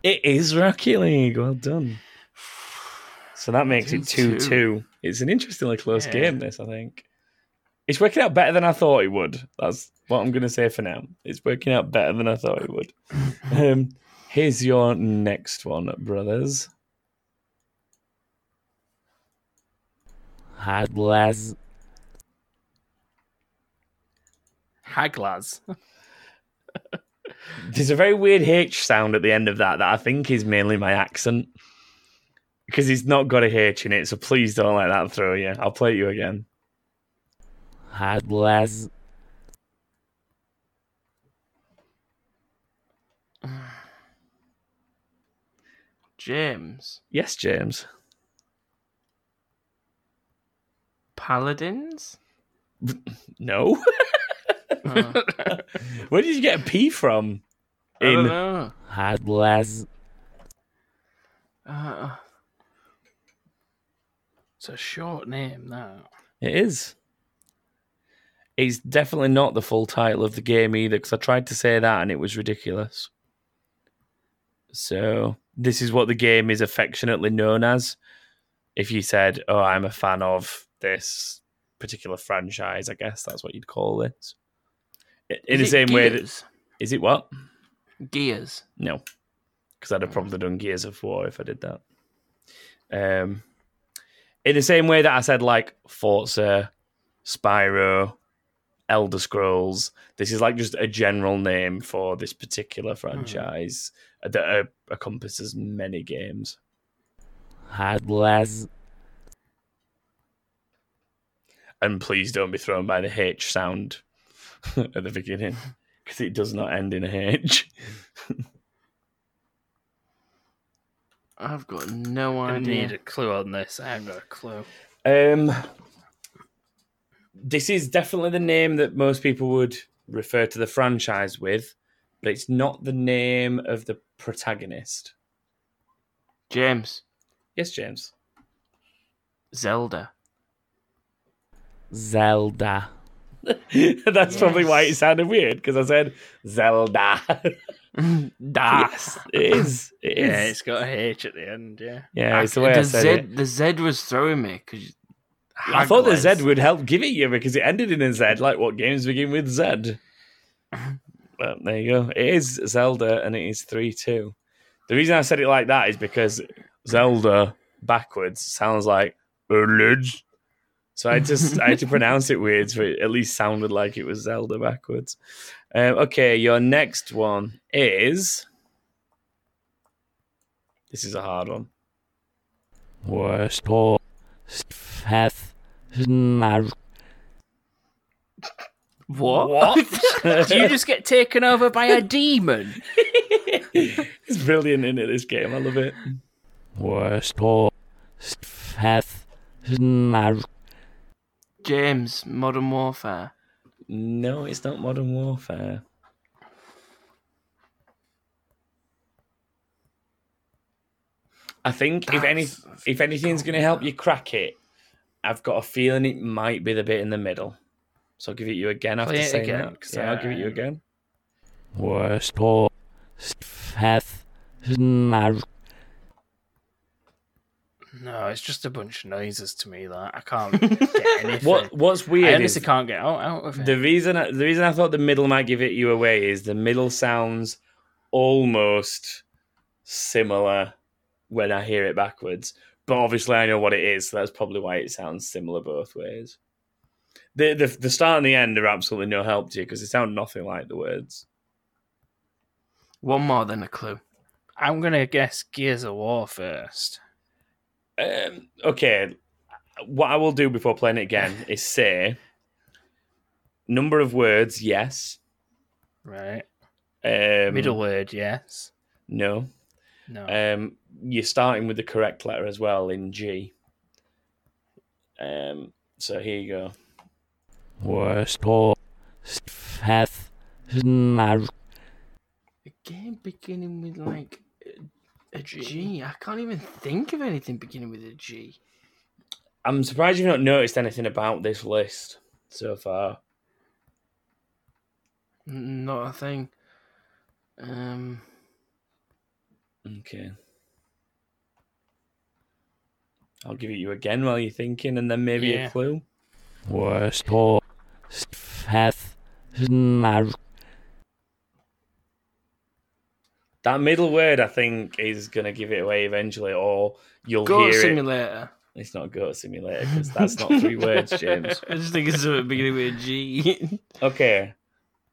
It is Rocket League. Well done. So that makes it 2 Two-two. 2. It's an interestingly close Yeah. game, this, I think. It's working out better than I thought it would. That's what I'm going to say for now. It's working out better than I thought it would. um, here's your next one, brothers. Hadlas. Haglaz. There's a very weird H sound at the end of that that I think is mainly my accent. Because he's not got a H in it, so please don't let that throw you. I'll play you again. Hadlas. James. Yes, James. Paladins? No. Uh, Where did you get a P from? I don't In know. Hadlas. Uh, It's a short name, that. It is. It's definitely not the full title of the game either, because I tried to say that and it was ridiculous. So, this is what the game is affectionately known as. If you said, Oh, I'm a fan of this particular franchise, I guess that's what you'd call this. In the is it same way that is it what? Gears. No, because I'd have probably done Gears of War if I did that. Um, in the same way that I said like Forza, Spyro, Elder Scrolls, this is like just a general name for this particular franchise that uh, encompasses many games. Hadlas. And please don't be thrown by the H sound at the beginning because it does not end in a H. I've got no I idea. need a clue on this. I haven't got a clue. Um, this is definitely the name that most people would refer to the franchise with, but it's not the name of the protagonist. James. Yes, James. Zelda. Zelda. That's probably why it sounded weird because I said Zelda. Das. it is. It is. Yeah, it's got a H at the end, yeah. Yeah, it's ah, the way I said Z, it. The Z was throwing me because I thought the Z would help give it you because it ended in a Z. Like what games begin with Z? Well, there you go. It is Zelda, and it is three two. The reason I said it like that is because Zelda backwards sounds like village. So I just I had to pronounce it weird, so it at least sounded like it was Zelda backwards. Um, okay, your next one is. This is a hard one. Worst or Feth. Snar. What? Do you just get taken over by a demon? it's brilliant in it. This game, I love it. Worst or Feth. Snar. James, Modern Warfare. No, it's not Modern Warfare. I think if any if anything's going to help you crack it, I've got a feeling it might be the bit in the middle. So I'll give it you again after Play saying again, that. 'cause Yeah, I'll give it you again. Worst or Feth. Snar. No, it's just a bunch of noises to me. That I can't get anything. What What's I weird honestly is can't get out, out of it. the reason I, the reason I thought the middle might give it you away is the middle sounds almost similar when I hear it backwards, but obviously I know what it is, so that's probably why it sounds similar both ways. The the, the start and the end are absolutely no help to you because they sound nothing like the words. One more than a clue. I'm gonna guess Gears of War first. Um, okay, what I will do before playing it again is say number of words, yes. Right. Um, Middle word, yes. no. No. Um, you're starting with the correct letter as well in G. Um, so here you go. Worst or Feth. Mar. A game beginning with like a, a G. I can't even think of anything beginning with a G. I'm surprised you've not noticed anything about this list so far. N- Not a thing. Um, Okay. I'll give it you again while you're thinking, and then maybe Yeah. a clue. Worst or Feth. Mar. That middle word, I think, is going to give it away eventually, or you'll Goat hear it. Simulator. It's not Goat Simulator because that's not three words, James. I just think it's something beginning with a G. Okay.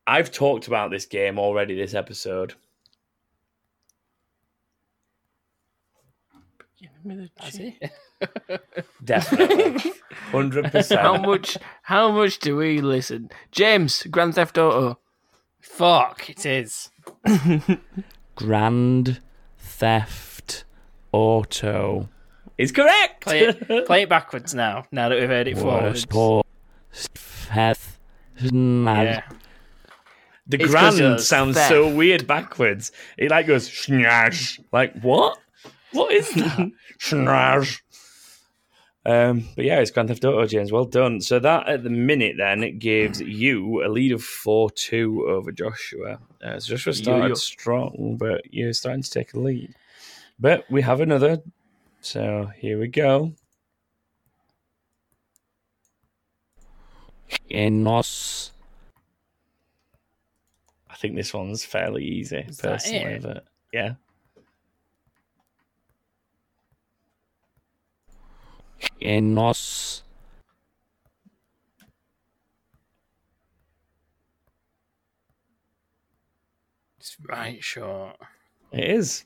I've talked about this game already this episode. beginning with a Has G. Definitely. 100%. How much? How much do we listen? James, Grand Theft Auto. Fuck, it is. Grand Theft Auto. It's correct. Play it, play it backwards now. Now that we've heard it forwards. Worst or Feth. Yeah. The It's 'cause grand sounds theft. so weird backwards. It like goes schnash. Like what? What is that? schnash. Um, but yeah, it's Grand Theft Auto, James. Well done. So that at the minute, then it gives you a lead of four two over Joshua. Uh, so Joshua started yo. strong, but you're starting to take a lead. But we have another. So here we go. Enos. I think this one's fairly easy, Is personally. it? But yeah, Enos. It's right short. It is.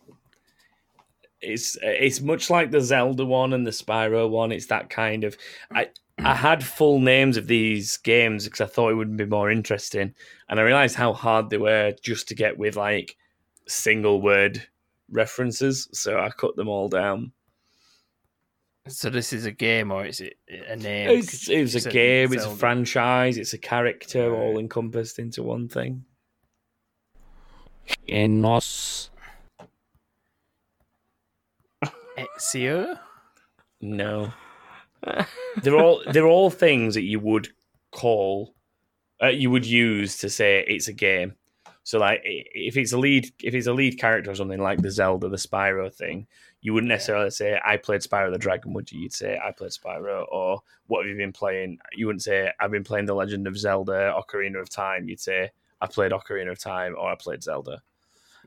It's it's much like the Zelda one and the Spyro one. It's that kind of. I I had full names of these games because I thought it would be more interesting, and I realized how hard they were just to get with like single word references. So I cut them all down. So this is a game, or is it a name? It's, it was a game. It's a franchise. It's a character, Right. all encompassed into one thing. Enos. Ezio. No. they're all they're all things that you would call uh, you would use to say it's a game. So like if it's a lead if it's a lead character or something like the Zelda the Spyro thing, you wouldn't necessarily say I played Spyro the Dragon, would you? You'd say I played Spyro or what have you been playing? You wouldn't say I've been playing The Legend of Zelda Ocarina of Time. You'd say I played Ocarina of Time or I played Zelda.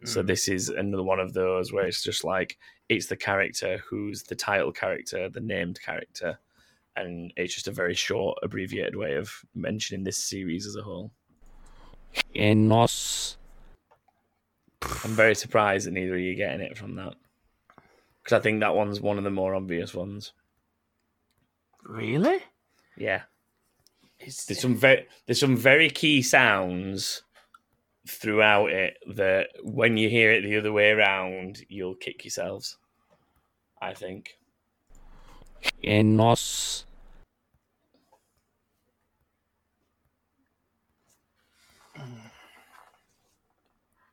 So Mm. this is another one of those where it's just like it's the character who's the title character, the named character, and it's just a very short, abbreviated way of mentioning this series as a whole. Enos. I'm very surprised that neither of you are getting it from that because I think that one's one of the more obvious ones. Really? Yeah, It's- there's some very there's some very key sounds throughout it that when you hear it the other way around, you'll kick yourselves. I think. Enos.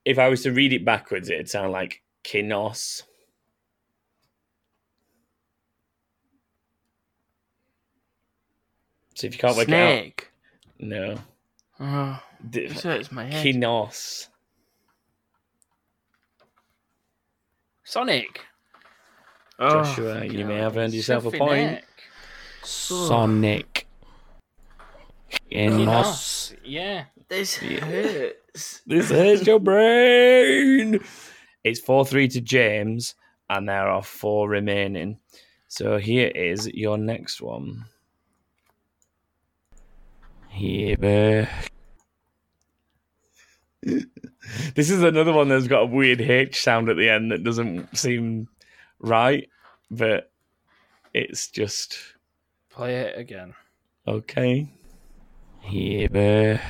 If I was to read it backwards, it'd sound like Kinos. So if you can't work it out, no. Oh, D- hurts my head. Kinos. Sonic. Oh, Joshua, fucking you may have earned yourself a point. neck. Sonic. Kinos. Yeah. This hurts. This hurts your brain. It's 4 3 to James, and there are four remaining. So here is your next one. Heber. This is another one that's got a weird H sound at the end that doesn't seem right, but it's just Play it again. okay. Heber.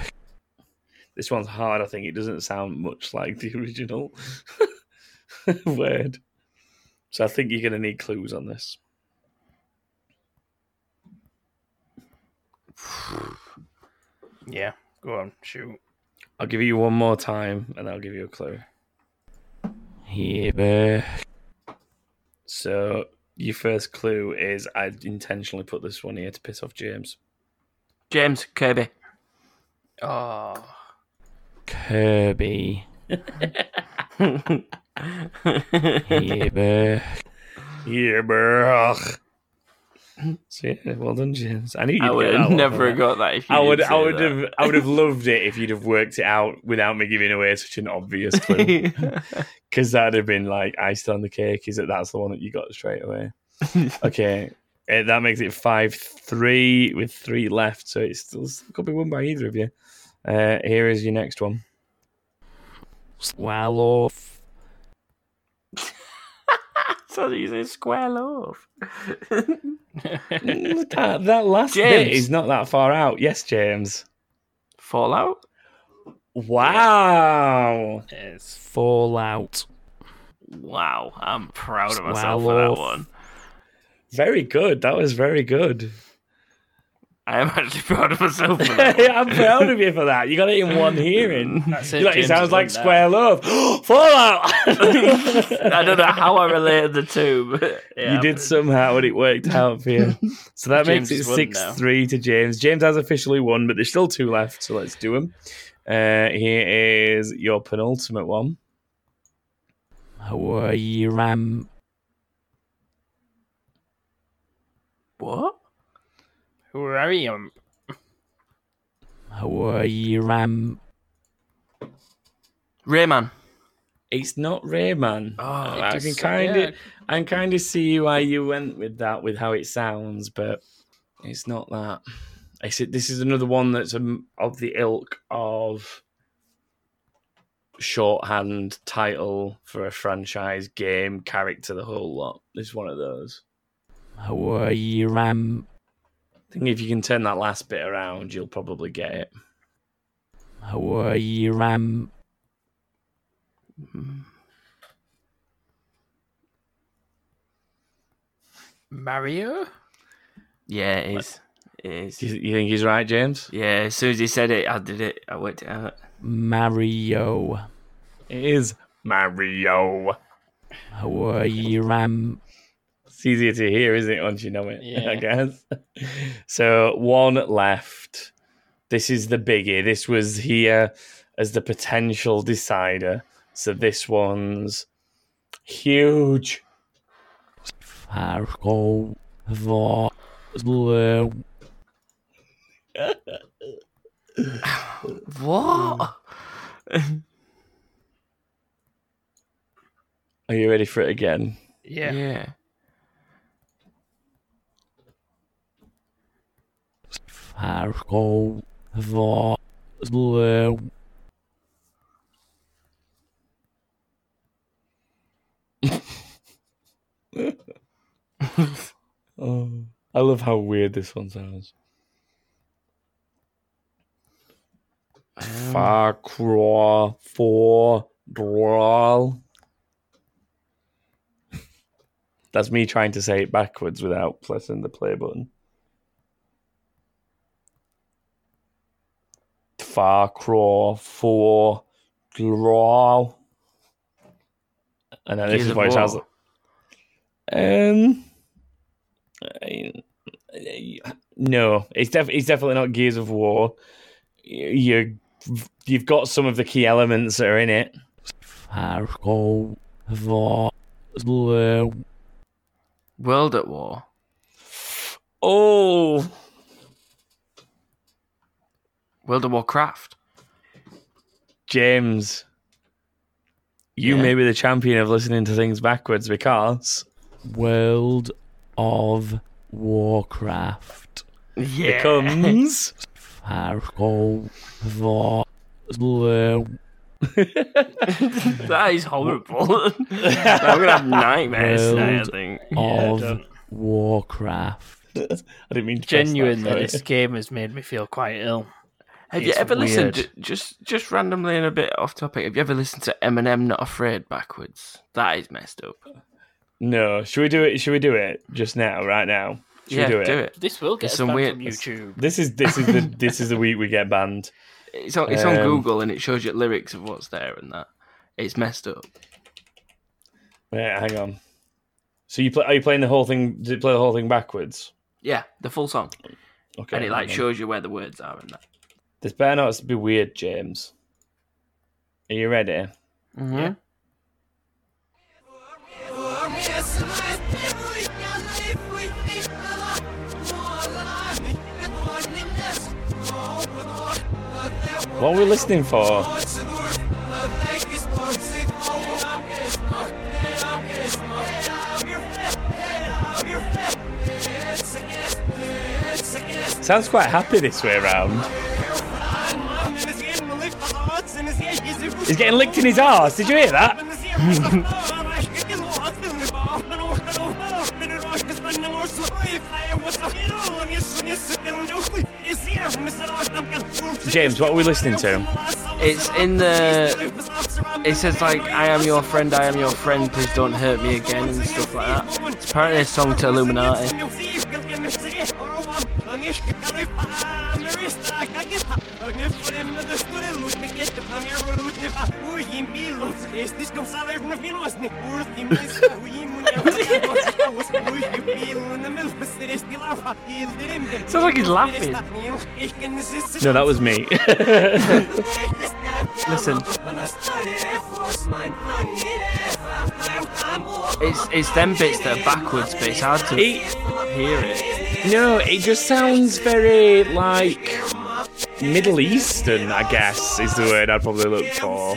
This one's hard. I think it doesn't sound much like the original word. So I think you're going to need clues on this. Yeah. Go on. Shoot. I'll give you one more time, and I'll give you a clue. Here, So your first clue is I intentionally put this one here to piss off James. James Kirby. Oh, Kirby. Here, Yeah, bro. So yeah, well done, James. I knew you'd I would have never man. got that if you I would, I would that. have, I would have loved it if you'd have worked it out without me giving away such an obvious clue. Because that'd have been like iced on the cake. Is that that's the one that you got straight away? Okay, eh, that makes it five three with three left. So it still could be won by either of you. Uh, here is your next one. swallow. So you say square loaf. That, that last James. bit is not that far out. Yes, James. Fallout. Wow. it's Fallout. Wow, I'm proud of myself for that one. Very good. That was very good. I am actually proud of myself for that. one. I'm proud of you for that. You got it in one hearing. That's You're like, it James sounds has like won Square Love. Fallout. I don't know how I related the two, but yeah, you did somehow, and it worked out for you. So that James makes it has won six now. three to James. James has officially won, but there's still two left. So let's do them. Uh, here is your penultimate one. Hawaii Ram. What? Who are you? Hawaii Ram. Rayman. It's not Rayman. Oh, I can kind of, yeah. I can kind of see why you went with that, with how it sounds, but it's not that. I said this is another one that's um, of the ilk of shorthand title for a franchise game character, the whole lot. It's one of those. Hawaii Ram. I think if you can turn that last bit around, you'll probably get it. How are Hawaii Ram. Mario? Yeah, it is. It is. You, you think he's right, James? Yeah, as soon as he said it, I did it. I worked it out. Mario. It is Mario. How are Hawaii Ram. It's easier to hear, isn't it, once you know it? Yeah. I guess. So one left. This is the biggie. This was here as the potential decider. So this one's huge. Fargo. Vosloo. What? Are you ready for it again? Yeah. yeah. Oh, I love how weird this one sounds. Far craw for brawl. That's me trying to say it backwards without pressing the play button. Far craw for draw. And then this is what it sounds like. Um, no, it's def- it's definitely not Gears of War. You you've got some of the key elements that are in it. Far Fargo. Vosloo. World at War. Oh, World of Warcraft. James, you Yeah. may be the champion of listening to things backwards because World of Warcraft. Yeah. becomes Fargo. Vosloo. that is horrible. I'm gonna have nightmares tonight. I World think. of don't- Warcraft. I didn't mean to press that, Genuinely, this game has made me feel quite ill. Have you ever listened? weird. ju- Just, just randomly and a bit off topic. Have you ever listened to Eminem "Not Afraid" backwards? That is messed up. No, should we do it? Should we do it just now, right now? Should yeah, we do it? do it. This will get some weird- from YouTube. This is this is the this is the week we get banned. It's on, it's on Um, Google and it shows you lyrics of what's there and that. It's messed up. Wait, hang on. So you play? Are you playing the whole thing? Did you play the whole thing backwards? Yeah, the full song, Okay. and it like shows you where the words are and that. This better not be weird, James. Are you ready? Mm-hmm. What are we listening for? Sounds quite happy this way around. He's getting licked in his arse. Did you hear that? James, what are we listening to? It's in the. It says like, "I am your friend, I am your friend. Please don't hurt me again" and stuff like that. It's apparently a song to Illuminati. Laughing. No, that was me. Listen, it's it's them bits that are backwards, but it's hard to He- hear it. no, it just sounds very like Middle Eastern, I guess, is the word I'd probably look for.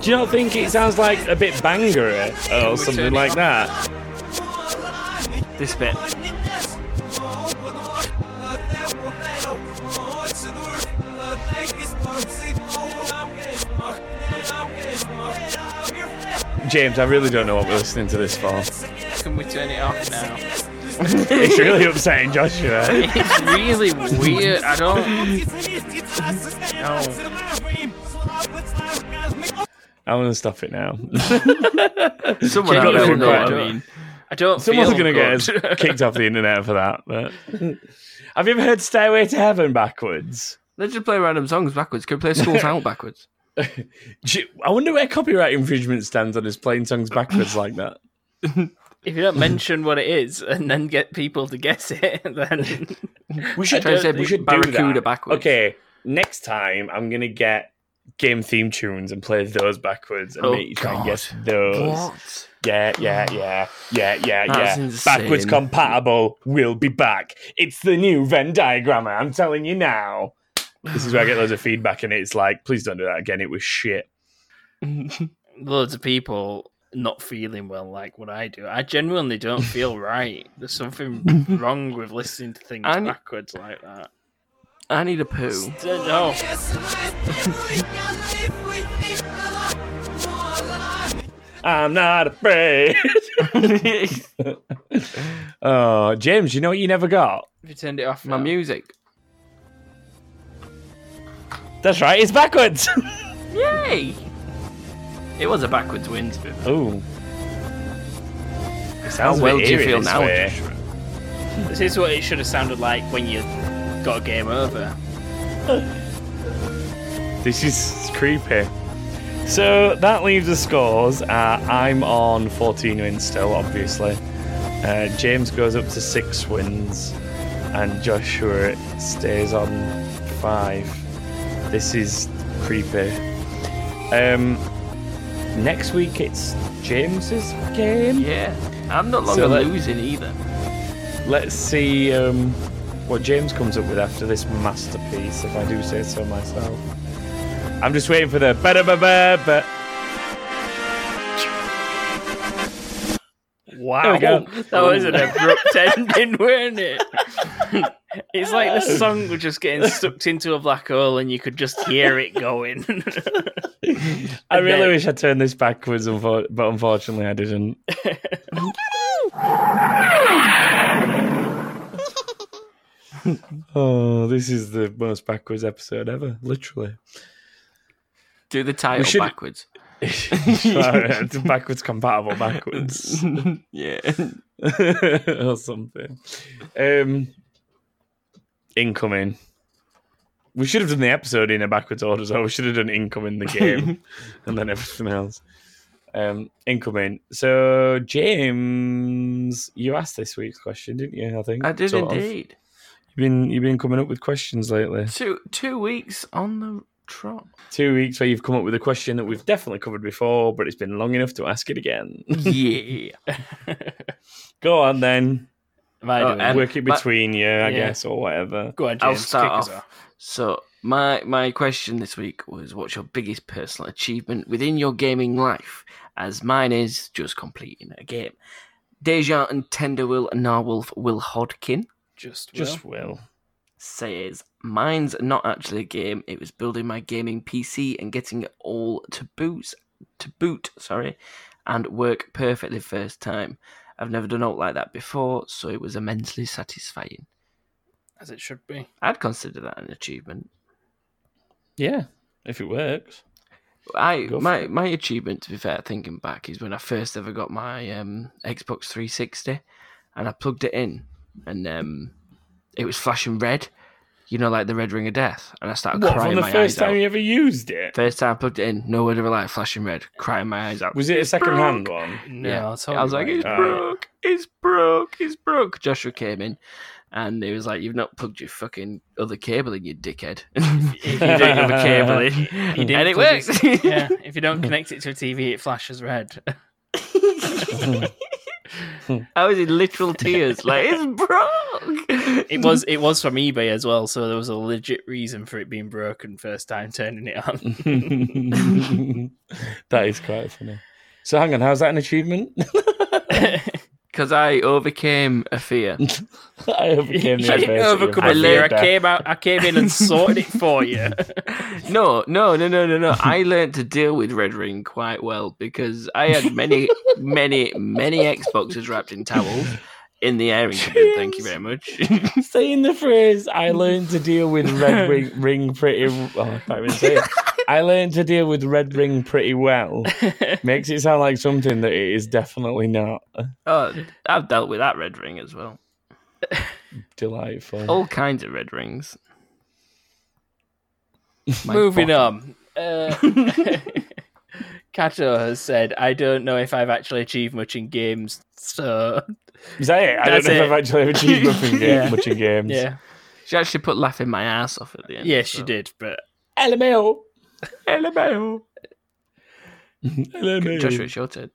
Do you not think it sounds like a bit bangery or something like that? This bit. James, I really don't know what we're listening to this for. Can we turn it off now? It's really upsetting Joshua. It's really weird. I don't. I'm gonna stop it now. Someone Check out it there know what I mean. I don't. Someone's feel gonna get good. us kicked off the internet for that. But have you ever heard "Stairway to Heaven" backwards? Let's just play random songs backwards. Can we play Schools Out backwards? Do I wonder where copyright infringement stands on us playing songs backwards like that. If you don't mention what it is and then get people to guess it, then We should, Try to say we should do Barracuda that. backwards. Okay, next time I'm gonna get game theme tunes and play those backwards and Oh, make you try and guess those. What? Yeah, yeah, yeah, yeah, yeah, That's yeah. insane. Backwards compatible We'll be back. It's the new Venn diagrammer. I'm telling you now. This is where I get loads of feedback, and it's like, please don't do that again. It was shit. loads of people not feeling well like what I do. I genuinely don't feel right. There's something wrong with listening to things And- backwards like that. I need a poo. No. I'm not afraid. oh, James, you know what you never got? Have you turned it off? My now? music. That's right, it's backwards. Yay! It was a backwards win. to. Ooh. It How well do you feel this now. Joshua? This is what it should have sounded like when you got a game over. This is creepy. So that leaves the scores. Uh, I'm on 14 wins still, obviously. Uh, James goes up to six wins, and Joshua stays on five. This is creepy. Um, next week it's James's game. Yeah. I'm not longer let- losing either. Let's see um, what James comes up with after this masterpiece, if I do say so myself. I'm just waiting for the ba ba ba Wow, go. that was an abrupt ending, weren't it? it's like the song was just getting sucked into a black hole, and you could just hear it going. I really then- wish I turned this backwards, but unfortunately I didn't. oh, this is the most backwards episode ever, literally. Do the title should- backwards. It's backwards compatible backwards. yeah. or something. Um, incoming. We should have done the episode in a backwards order, so we should have done incoming the game and then everything else. Um, incoming. So, James, you asked this week's question, didn't you? I think I did Sort of. indeed. You've been you've been coming up with questions lately. Two two weeks on the trot. Two weeks where you've come up with a question that we've definitely covered before, but it's been long enough to ask it again. yeah. Go on then, Am Oh, doing and- it? work it but- between you, I Yeah. guess, or whatever. Go on, I'll James. start kick us off. off. So my my question this week was, what's your biggest personal achievement within your gaming life? As mine is just completing a game. Deja and Tenderwill and Narwolf Will Hodkin Just, Just will. Will. says, mine's not actually a game. It was building my gaming PC and getting it all to boot, to boot, sorry, and work perfectly first time. I've never done out like that before, so it was immensely satisfying. as it should be. I'd consider that an achievement. Yeah, if it works. I my it. my achievement, to be fair, thinking back, is when I first ever got my um, Xbox 360, and I plugged it in, and um, it was flashing red, you know, like the red ring of death, and I started What, crying from the my first eyes time out. you ever used it? First time I plugged it in, no word of a lie, flashing red, crying my eyes out. Was it a second hand one? No, Yeah. I'll I was like, right it's now. broke, it's broke, it's broke. Joshua came in, and he was like, "You've not plugged your fucking other cable in, you dickhead. if you don't have a cable in, He didn't and it works." his- yeah, if you don't connect it to a TV, it flashes red. I was in literal tears, like it's broke. It was it was from eBay as well, so there was a legit reason for it being broken first time turning it on. that is quite funny. So hang on, how's that an achievement? because I overcame a fear. I overcame you the didn't adversity overcome of a I fear. I came out. I came in and sorted it for you. No, no, no, no, no, no. I learned to deal with Red Ring quite well because I had many, many, many Xboxes wrapped in towels in the airing cabinet. Thank you very much. Saying the phrase, I learned to deal with red ring, ring pretty. Oh, I can't even say it. I learned to deal with red ring pretty well. Makes it sound like something that it is definitely not. oh, I've dealt with that Red Ring as well. Delightful. All kinds of Red Rings. My Moving bottom. on. Uh, Kato has said, "I don't know if I've actually achieved much in games." So Is that it? I don't That's know if. I've actually achieved nothing game, Yeah. much in games. yeah, She actually put laughing my ass off at the end. yes, she did. But LMAO. LMAO. LMAO. Joshua, it's your turn.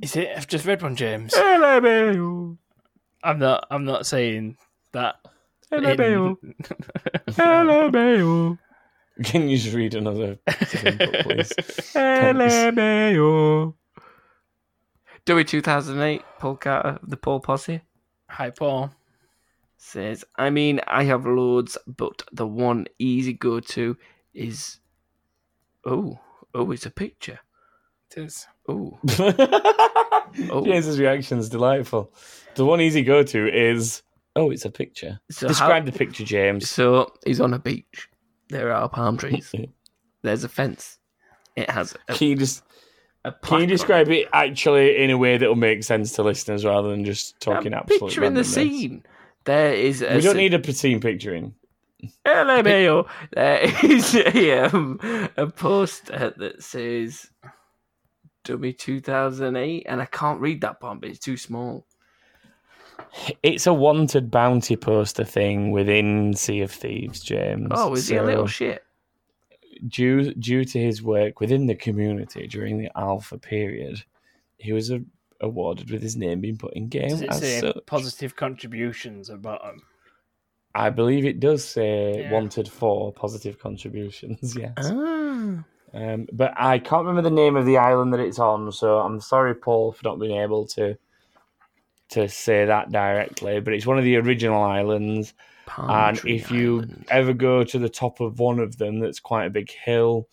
is it? I've just read one, James. LMAO. I'm not. I'm not saying that. LMAO. in- LMAO. Can you just read another book, please? LMAO. Dewey 2008, Paul Carter, the Paul Posse, Hi, Paul. says, I mean, I have loads, but the one easy go to is. Oh, oh, it's a picture. It is. Oh, James's reaction is delightful. The one easy go to is oh, it's a picture. so Describe how- the picture, James. So he's on a beach. There are palm trees. There's a fence. It has a, Can you just a can you describe it. it actually in a way that will make sense to listeners rather than just talking I'm absolute picturing the scene. There is a We don't need a scene picturing. LMAO. There is a, um, a poster that says Dummy 2008, and I can't read that part, but it's too small. It's a wanted bounty poster thing within Sea of Thieves, James. Oh, is he a little shit? due due to his work within the community during the alpha period, he was a, awarded with his name being put in game. Does it as say such. positive contributions at bottom? I believe it does say Yeah. wanted for positive contributions. Yes, Ah. um, but I can't remember the name of the island that it's on. So I'm sorry, Paul, for not being able to to say that directly. But it's one of the original islands. Palm and Tree if you Island. ever go to the top of one of them that's quite a big hill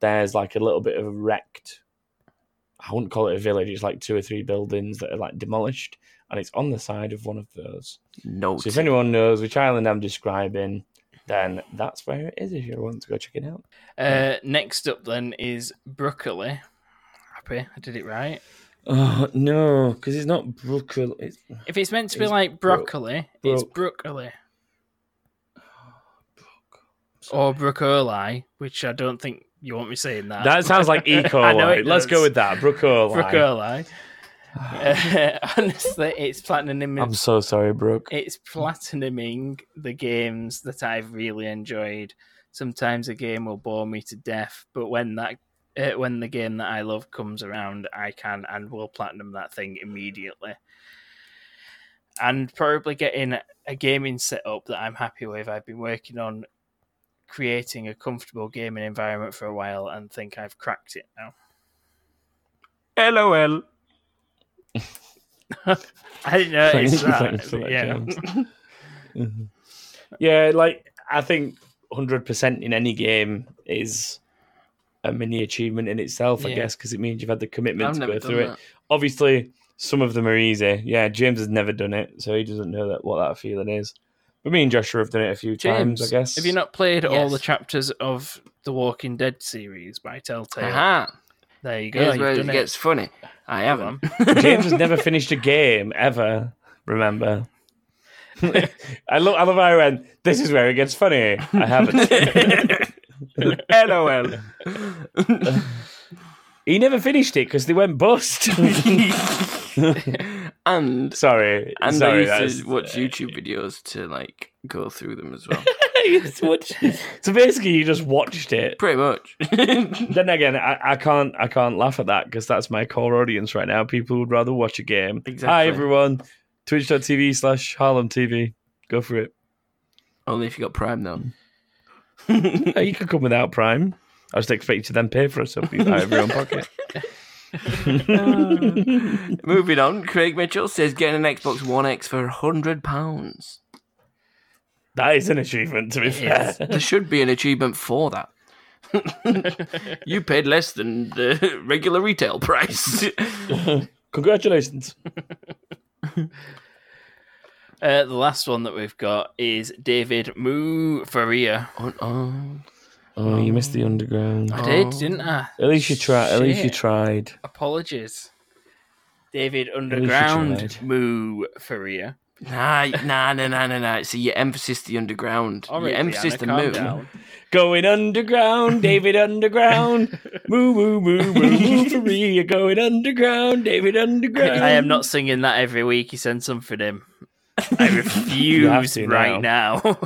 there's like a little bit of a wrecked i wouldn't call it a village it's like two or three buildings that are like demolished and it's on the side of one of those no, so if anyone knows which island i'm describing then that's where it is if you want to go check it out Uh, next up then is broccoli. Happy, I did it right. Oh no because it's not broccoli it's If it's meant to be like broccoli, bro- it's broccoli. Or Broccoli, which I don't think you want me saying that. That sounds like E. I know coli. Let's go with that. Brooke coli. Broccoli. Uh, honestly, it's platinum. I'm so sorry, Brooke. it's platinuming the games that I've really enjoyed. Sometimes a game will bore me to death, but when that when the game that I love comes around, I can and will platinum that thing immediately. And probably getting a gaming setup that I'm happy with. I've been working on creating a comfortable gaming environment for a while and think I've cracked it now. LOL. I didn't know it's that. that, yeah. James. Mhm. Yeah, like I think 100% in any game is a mini achievement in itself, I guess, because it means you've had the commitment I've to go done through it. Obviously, some of them are easy. Yeah, James has never done it, so he doesn't know that what that feeling is. But me and Joshua have done it a few James, times, I guess. have you not played all the chapters of the Walking Dead series by Telltale? Aha. There you go. Here's where it done gets funny. I haven't. James has never finished a game ever. Remember? I love. I love how I went. This is where it gets funny. I haven't. LOL. he never finished it because they went bust. and sorry, and sorry. I that's- used to watch YouTube videos to like go through them as well. so basically, you just watched it. Pretty much. Then again, I, I can't. I can't laugh at that because that's my core audience right now. People would rather watch a game. Hi Exactly. everyone. Twitch.tv slash Harlem TV. Go for it. Only if you got Prime though. Oh, you can come without Prime. I just expect you to then pay for sub out of your own pocket. Moving on, Craig Mitchell says getting an Xbox One X for hundred pounds. That is an achievement, to be fair. There should be an achievement for that. you paid less than the regular retail price. Congratulations. Uh, the last one that we've got is David Moo Faria. oh, oh. Oh, you missed the underground. I did, Oh. didn't I? At least you tried. At least you tried. Apologies. David Underground tried. Moo Faria. Nah, nah, nah, nah, nah, nah. See, your emphasis the underground. All your emphasis Brianna, the calm moon. down. Going underground, David Underground. moo moo moo moo moo for me. You're going underground, David Underground. I am not singing that every week. He sends something in. I refuse right now.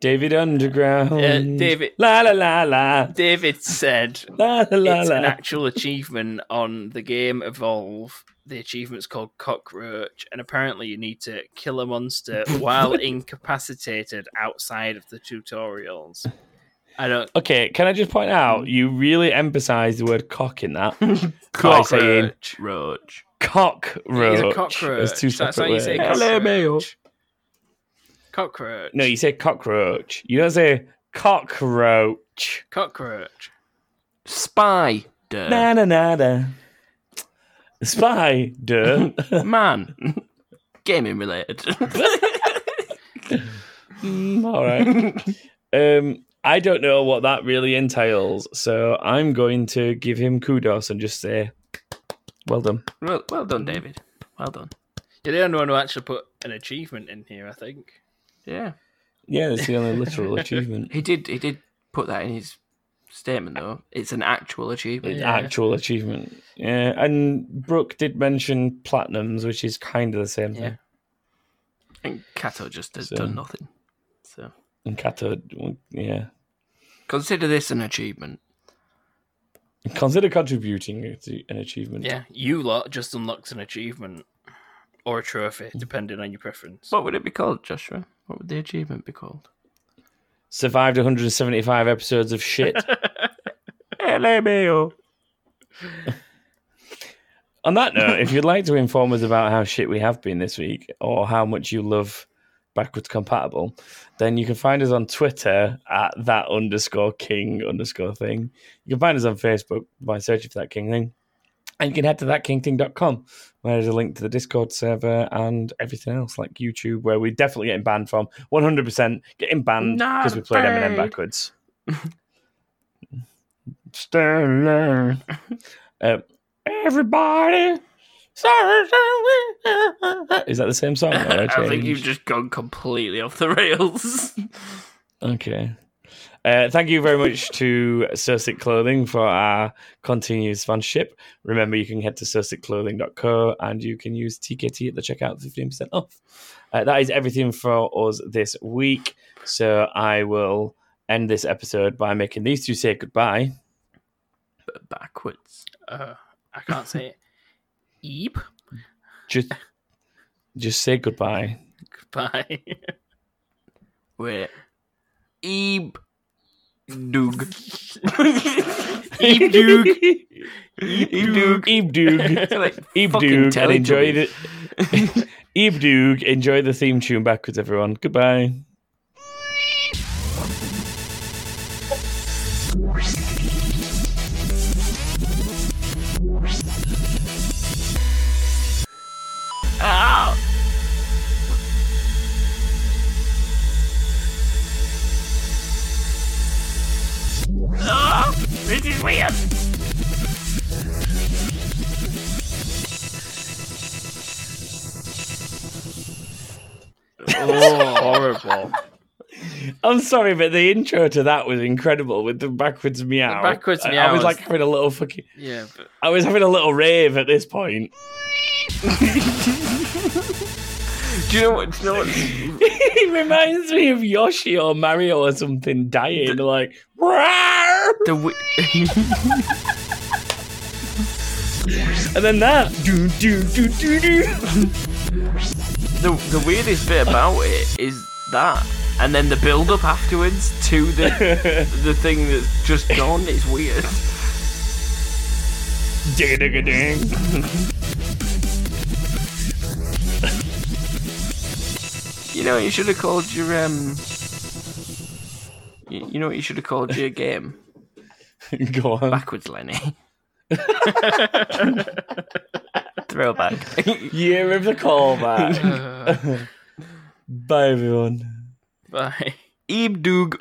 David Underground. Uh, David- La la la la. David said La la la it's la. an actual achievement on the game Evolve. The achievement's called Cockroach, and apparently you need to kill a monster while incapacitated outside of the tutorials. I don't. Okay, can I just point out you really emphasise the word cock in that by saying Cockroach. Roach. Cockroach. It's a cockroach. As two That's separate how you say words. cockroach. Cockroach. No, you say cockroach. You don't say cockroach. cockroach. Spider. Na na na na. Spider. Man. Gaming related. Mm, all right. Um, I don't know what that really entails, so I'm going to give him kudos and just say, "Well done." well, well done, David. Well done. You're the only one who actually put an achievement in here, I think. Yeah. Yeah, it's the only literal achievement. He did he did put that in his statement though. It's an actual achievement. Yeah. Actual achievement. Yeah, and Brooke did mention platinums, which is kind of the same Yeah. thing. And Kato just has So- done nothing. So And Kato, yeah. consider this an achievement. Consider contributing to an achievement. Yeah, you lot just unlocks an achievement or a trophy, depending on your preference. What would it be called, Joshua? What would the achievement be called? Survived 175 episodes of shit. LMAO. On that note, if you'd like to inform us about how shit we have been this week or how much you love backwards compatible, then you can find us on Twitter at that underscore king underscore thing. You can find us on Facebook by searching for that king thing. And you can head to thatkingthing.com where there's a link to the Discord server and everything else like YouTube, where we're definitely getting banned from. 100% getting banned because we played Eminem backwards. Sterling. uh, everybody. Is that the same song? have I think you've just gone completely off the rails. Okay. Uh, thank you very much to Sursic Clothing for our continued sponsorship. Remember, you can head to sursicclothing.co and you can use TKT at the checkout, 15% off. Uh, that is everything for us this week. So I will end this episode by making these two say goodbye. But backwards. Uh, I can't say it. Eep. Just, just say goodbye. Goodbye. Wait. Eeb. Doog. Eeb Doog. Eeb Doog. Eeb Doog. Like Eeb fucking Doog. And enjoy Teletubbies. it. Eeb Doog. Enjoy the theme tune backwards, everyone. Goodbye. This is weird. oh, horrible. I'm sorry, but the intro to that was incredible with the backwards meow. backwards I- I, was was- like having a little fucking. Yeah, but I was having a little rave at this point. Do you know what? Do you know what? it reminds me of Yoshi or Mario or something dying, like. "Rawr!" The wi- And then that. Do, do, do, do, do. the the weirdest bit about it is that, and then the build up afterwards to the the thing that's just gone is weird. Ding, ding, ding. You know, you should have called your um. You, you know what you should have called your game? Go on. Backwards, Lenny. Throwback. Year of the callback. Bye, everyone. bye. Eeb Doog.